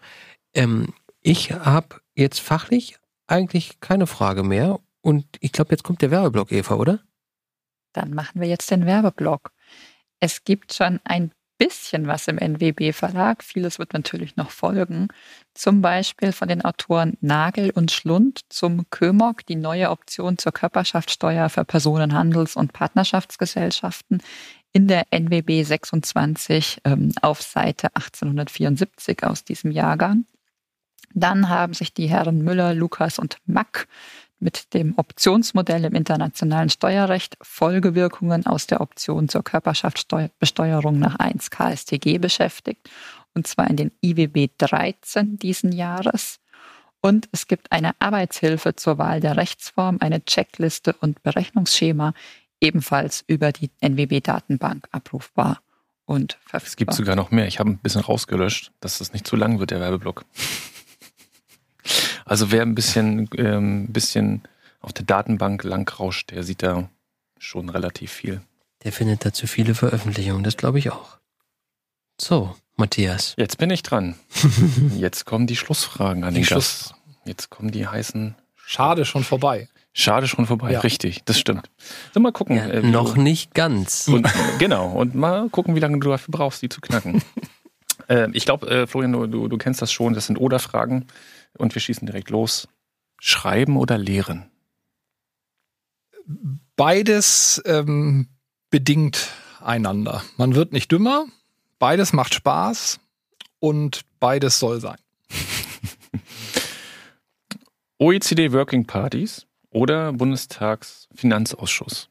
Ähm, ich habe jetzt fachlich eigentlich keine Frage mehr und ich glaube, jetzt kommt der Werbeblock, Eva, oder? Dann machen wir jetzt den Werbeblock. Es gibt schon ein bisschen was im NWB-Verlag. Vieles wird natürlich noch folgen. Zum Beispiel von den Autoren Nagel und Schlund zum Kömok, die neue Option zur Körperschaftssteuer für Personenhandels- und Partnerschaftsgesellschaften in der NWB 26 ähm, auf Seite 1874 aus diesem Jahrgang. Dann haben sich die Herren Müller, Lukas und Mack mit dem Optionsmodell im internationalen Steuerrecht Folgewirkungen aus der Option zur Körperschaftsbesteuerung nach 1 KSTG beschäftigt, und zwar in den IWB 13 diesen Jahres. Und es gibt eine Arbeitshilfe zur Wahl der Rechtsform, eine Checkliste und Berechnungsschema, ebenfalls über die NWB-Datenbank abrufbar und verfügbar. Es gibt sogar noch mehr. Ich habe ein bisschen rausgelöscht, dass das nicht zu lang wird, der Werbeblock. Also wer ein bisschen, ähm, bisschen auf der Datenbank langrauscht, der sieht da schon relativ viel. Der findet dazu viele Veröffentlichungen, das glaube ich auch. So, Matthias. Jetzt bin ich dran. Jetzt kommen die Schlussfragen an die den Schluss. Gast. Jetzt kommen die heißen. Schade schon vorbei. Schade schon vorbei, ja. richtig, das stimmt. So, mal gucken. Ja, äh, noch nicht ganz. Und, genau, und mal gucken, wie lange du dafür brauchst, die zu knacken. äh, ich glaube, äh, Florian, du, du, du kennst das schon, das sind Oder-Fragen. Und wir schießen direkt los. Schreiben oder lehren? Beides ähm, bedingt einander. Man wird nicht dümmer, beides macht Spaß und beides soll sein. OECD Working Parties oder Bundestagsfinanzausschuss?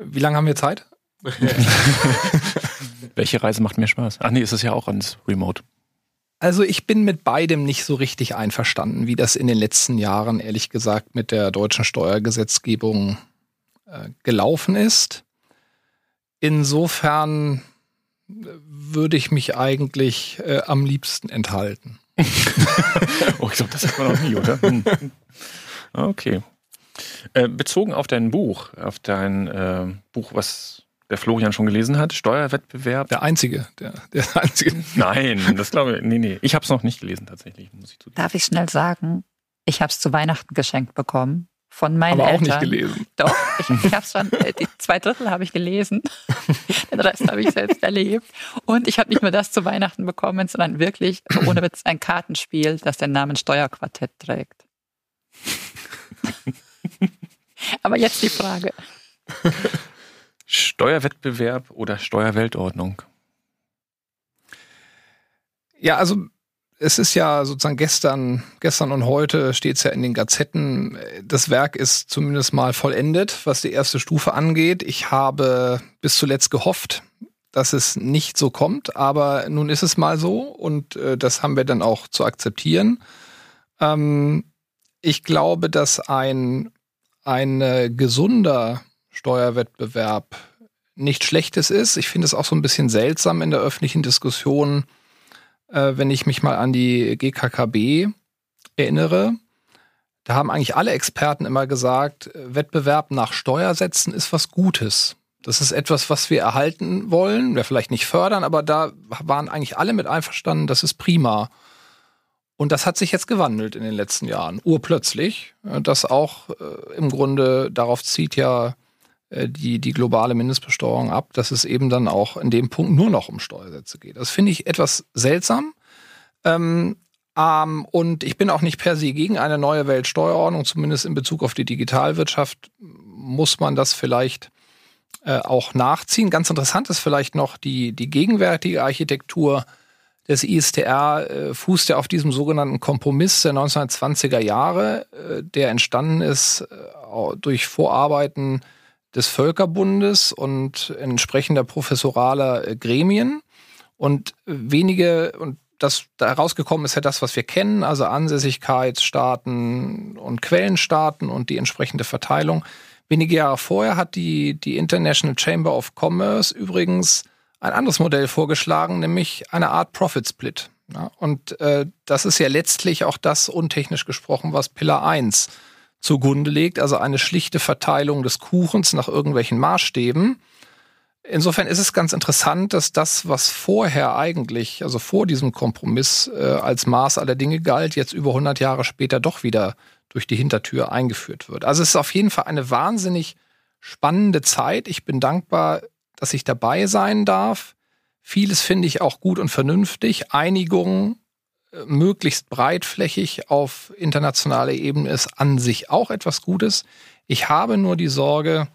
Wie lange haben wir Zeit? Welche Reise macht mehr Spaß? Ach nee, ist es ja auch ans Remote. Also ich bin mit beidem nicht so richtig einverstanden, wie das in den letzten Jahren, ehrlich gesagt, mit der deutschen Steuergesetzgebung äh, gelaufen ist. Insofern äh, würde ich mich eigentlich äh, am liebsten enthalten. oh, ich glaube, das hat man noch nie, oder? Hm. Okay. Äh, bezogen auf dein Buch, auf dein äh, Buch, was der Florian schon gelesen hat, Steuerwettbewerb. Der einzige, der, der einzige. Nein, das glaube ich, nee, nee. Ich habe es noch nicht gelesen tatsächlich, muss ich zugeben. Darf ich schnell sagen, ich habe es zu Weihnachten geschenkt bekommen von meinen Aber Eltern. auch nicht gelesen. Doch, ich, ich habe schon, äh, die zwei Drittel habe ich gelesen, den Rest habe ich selbst erlebt. Und ich habe nicht nur das zu Weihnachten bekommen, sondern wirklich, ohne Witz, ein Kartenspiel, das den Namen Steuerquartett trägt. Aber jetzt die Frage. Steuerwettbewerb oder Steuerweltordnung? Ja, also es ist ja sozusagen gestern, gestern und heute steht es ja in den Gazetten. Das Werk ist zumindest mal vollendet, was die erste Stufe angeht. Ich habe bis zuletzt gehofft, dass es nicht so kommt, aber nun ist es mal so und äh, das haben wir dann auch zu akzeptieren. Ähm, ich glaube, dass ein, ein gesunder Steuerwettbewerb nichts Schlechtes ist. Ich finde es auch so ein bisschen seltsam in der öffentlichen Diskussion, äh, wenn ich mich mal an die GKKB erinnere. Da haben eigentlich alle Experten immer gesagt, Wettbewerb nach Steuersätzen ist was Gutes. Das ist etwas, was wir erhalten wollen, wir vielleicht nicht fördern, aber da waren eigentlich alle mit einverstanden, das ist prima. Und das hat sich jetzt gewandelt in den letzten Jahren, urplötzlich. Das auch äh, im Grunde darauf zieht ja äh, die, die globale Mindestbesteuerung ab, dass es eben dann auch in dem Punkt nur noch um Steuersätze geht. Das finde ich etwas seltsam. Ähm, ähm, und ich bin auch nicht per se gegen eine neue Weltsteuerordnung, zumindest in Bezug auf die Digitalwirtschaft muss man das vielleicht äh, auch nachziehen. Ganz interessant ist vielleicht noch die, die gegenwärtige Architektur des ISTR äh, fußt ja auf diesem sogenannten Kompromiss der 1920er Jahre, äh, der entstanden ist äh, durch Vorarbeiten des Völkerbundes und entsprechender professoraler äh, Gremien. Und wenige, und das da herausgekommen ist ja das, was wir kennen, also Ansässigkeitsstaaten und Quellenstaaten und die entsprechende Verteilung. Wenige Jahre vorher hat die, die International Chamber of Commerce übrigens ein anderes Modell vorgeschlagen, nämlich eine Art Profit Split. Ja, und äh, das ist ja letztlich auch das, untechnisch gesprochen, was Pillar 1 zugrunde legt, also eine schlichte Verteilung des Kuchens nach irgendwelchen Maßstäben. Insofern ist es ganz interessant, dass das, was vorher eigentlich, also vor diesem Kompromiss äh, als Maß aller Dinge galt, jetzt über 100 Jahre später doch wieder durch die Hintertür eingeführt wird. Also es ist auf jeden Fall eine wahnsinnig spannende Zeit. Ich bin dankbar, dass ich dabei sein darf. Vieles finde ich auch gut und vernünftig. Einigung äh, möglichst breitflächig auf internationaler Ebene ist an sich auch etwas Gutes. Ich habe nur die Sorge,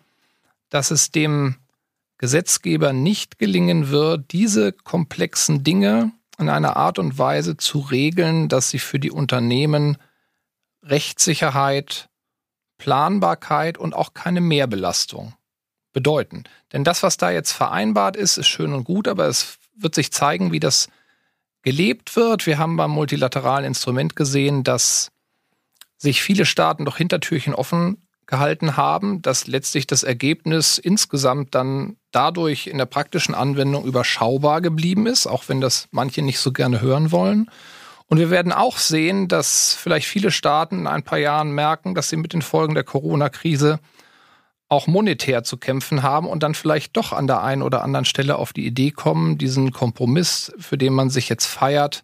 dass es dem Gesetzgeber nicht gelingen wird, diese komplexen Dinge in einer Art und Weise zu regeln, dass sie für die Unternehmen Rechtssicherheit, Planbarkeit und auch keine Mehrbelastung bedeuten. Denn das, was da jetzt vereinbart ist, ist schön und gut, aber es wird sich zeigen, wie das gelebt wird. Wir haben beim multilateralen Instrument gesehen, dass sich viele Staaten doch Hintertürchen offen gehalten haben, dass letztlich das Ergebnis insgesamt dann dadurch in der praktischen Anwendung überschaubar geblieben ist, auch wenn das manche nicht so gerne hören wollen. Und wir werden auch sehen, dass vielleicht viele Staaten in ein paar Jahren merken, dass sie mit den Folgen der Corona-Krise auch monetär zu kämpfen haben und dann vielleicht doch an der einen oder anderen Stelle auf die Idee kommen, diesen Kompromiss, für den man sich jetzt feiert,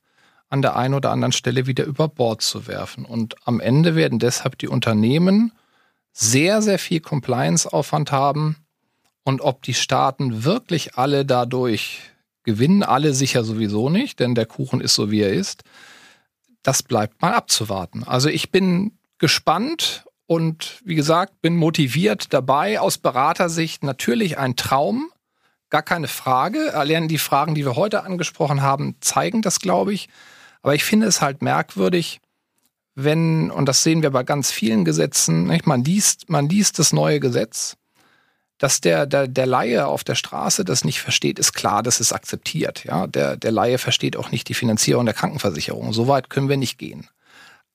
an der einen oder anderen Stelle wieder über Bord zu werfen. Und am Ende werden deshalb die Unternehmen sehr, sehr viel Compliance-Aufwand haben. Und ob die Staaten wirklich alle dadurch gewinnen, alle sicher sowieso nicht, denn der Kuchen ist so, wie er ist. Das bleibt mal abzuwarten. Also ich bin gespannt und wie gesagt, bin motiviert dabei. Aus Beratersicht natürlich ein Traum, gar keine Frage. Allein die Fragen, die wir heute angesprochen haben, zeigen das, glaube ich. Aber ich finde es halt merkwürdig, wenn, und das sehen wir bei ganz vielen Gesetzen, nicht? man liest, man liest das neue Gesetz, dass der, der, der Laie auf der Straße das nicht versteht, ist klar, das ist akzeptiert. Ja? Der, der Laie versteht auch nicht die Finanzierung der Krankenversicherung. So weit können wir nicht gehen.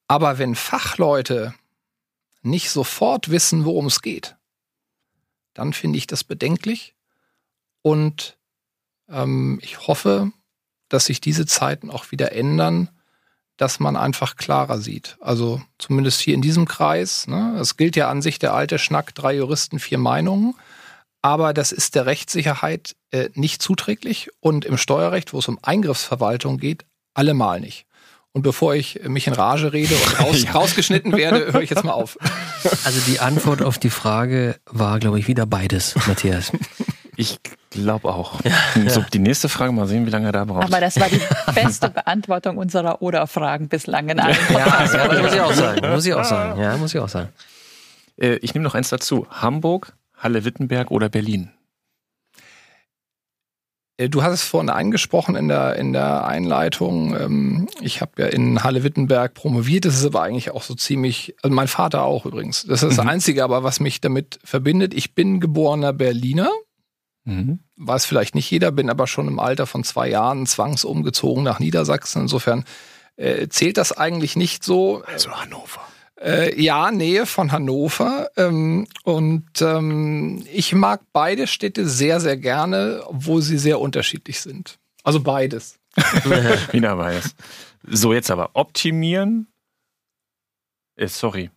Aber wenn Fachleute nicht sofort wissen, worum es geht, dann finde ich das bedenklich. Und ähm, ich hoffe, dass sich diese Zeiten auch wieder ändern, dass man einfach klarer sieht. Also zumindest hier in diesem Kreis. Ne? Es gilt ja an sich der alte Schnack, drei Juristen, vier Meinungen. Aber das ist der Rechtssicherheit äh, nicht zuträglich und im Steuerrecht, wo es um Eingriffsverwaltung geht, allemal nicht. Und bevor ich mich in Rage rede und raus, ja. rausgeschnitten werde, höre ich jetzt mal auf. Also die Antwort auf die Frage war, glaube ich, wieder beides, Matthias. Ich glaube auch. Ja, so, die nächste Frage, mal sehen, wie lange er da braucht. Aber das war die beste Beantwortung unserer Oder-Fragen bislang in allen Ja, ja muss ich auch sagen. Muss ich auch sagen. Ja, muss ich auch sagen. Äh, ich nehme noch eins dazu. Hamburg, Halle-Wittenberg oder Berlin? Äh, du hast es vorhin angesprochen in der, in der Einleitung. Ähm, ich habe ja in Halle-Wittenberg promoviert. Das ist aber eigentlich auch so ziemlich, also mein Vater auch übrigens. Das ist das mhm. Einzige, aber was mich damit verbindet. Ich bin geborener Berliner. Mhm. Weiß vielleicht nicht jeder, bin aber schon im Alter von zwei Jahren zwangsumgezogen nach Niedersachsen. Insofern äh, zählt das eigentlich nicht so. Also Hannover. Äh, ja, Nähe von Hannover. Ähm, und ähm, ich mag beide Städte sehr, sehr gerne, obwohl sie sehr unterschiedlich sind. Also beides. Wiener Weiß. So, jetzt aber optimieren. Äh, sorry.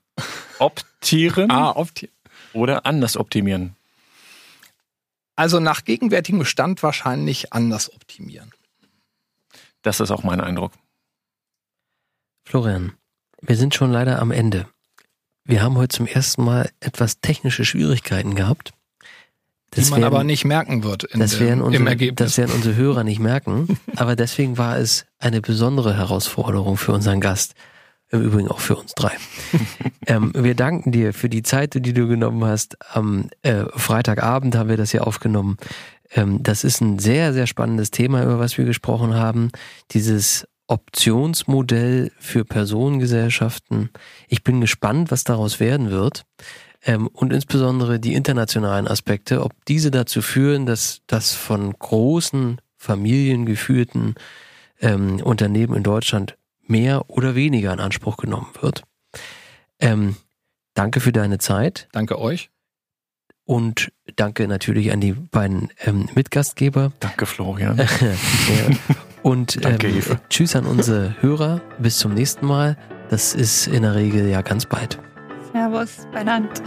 Optieren. ah, optieren. Oder anders optimieren. Also nach gegenwärtigem Bestand wahrscheinlich anders optimieren. Das ist auch mein Eindruck. Florian, wir sind schon leider am Ende. Wir haben heute zum ersten Mal etwas technische Schwierigkeiten gehabt. Das die man werden, aber nicht merken wird in das werden unsere, im Ergebnis. Das werden unsere Hörer nicht merken. aber deswegen war es eine besondere Herausforderung für unseren Gast. Im Übrigen auch für uns drei. ähm, wir danken dir für die Zeit, die du genommen hast. Am äh, Freitagabend haben wir das hier aufgenommen. Ähm, das ist ein sehr, sehr spannendes Thema, über was wir gesprochen haben. Dieses Optionsmodell für Personengesellschaften. Ich bin gespannt, was daraus werden wird. Ähm, und insbesondere die internationalen Aspekte, ob diese dazu führen, dass das von großen familiengeführten ähm, Unternehmen in Deutschland mehr oder weniger in Anspruch genommen wird. Ähm, danke für deine Zeit. Danke euch. Und danke natürlich an die beiden ähm, Mitgastgeber. Danke, Florian. ja. Und Danke, ähm, tschüss an unsere Hörer. Bis zum nächsten Mal. Das ist in der Regel ja ganz bald. Servus, Bernhard.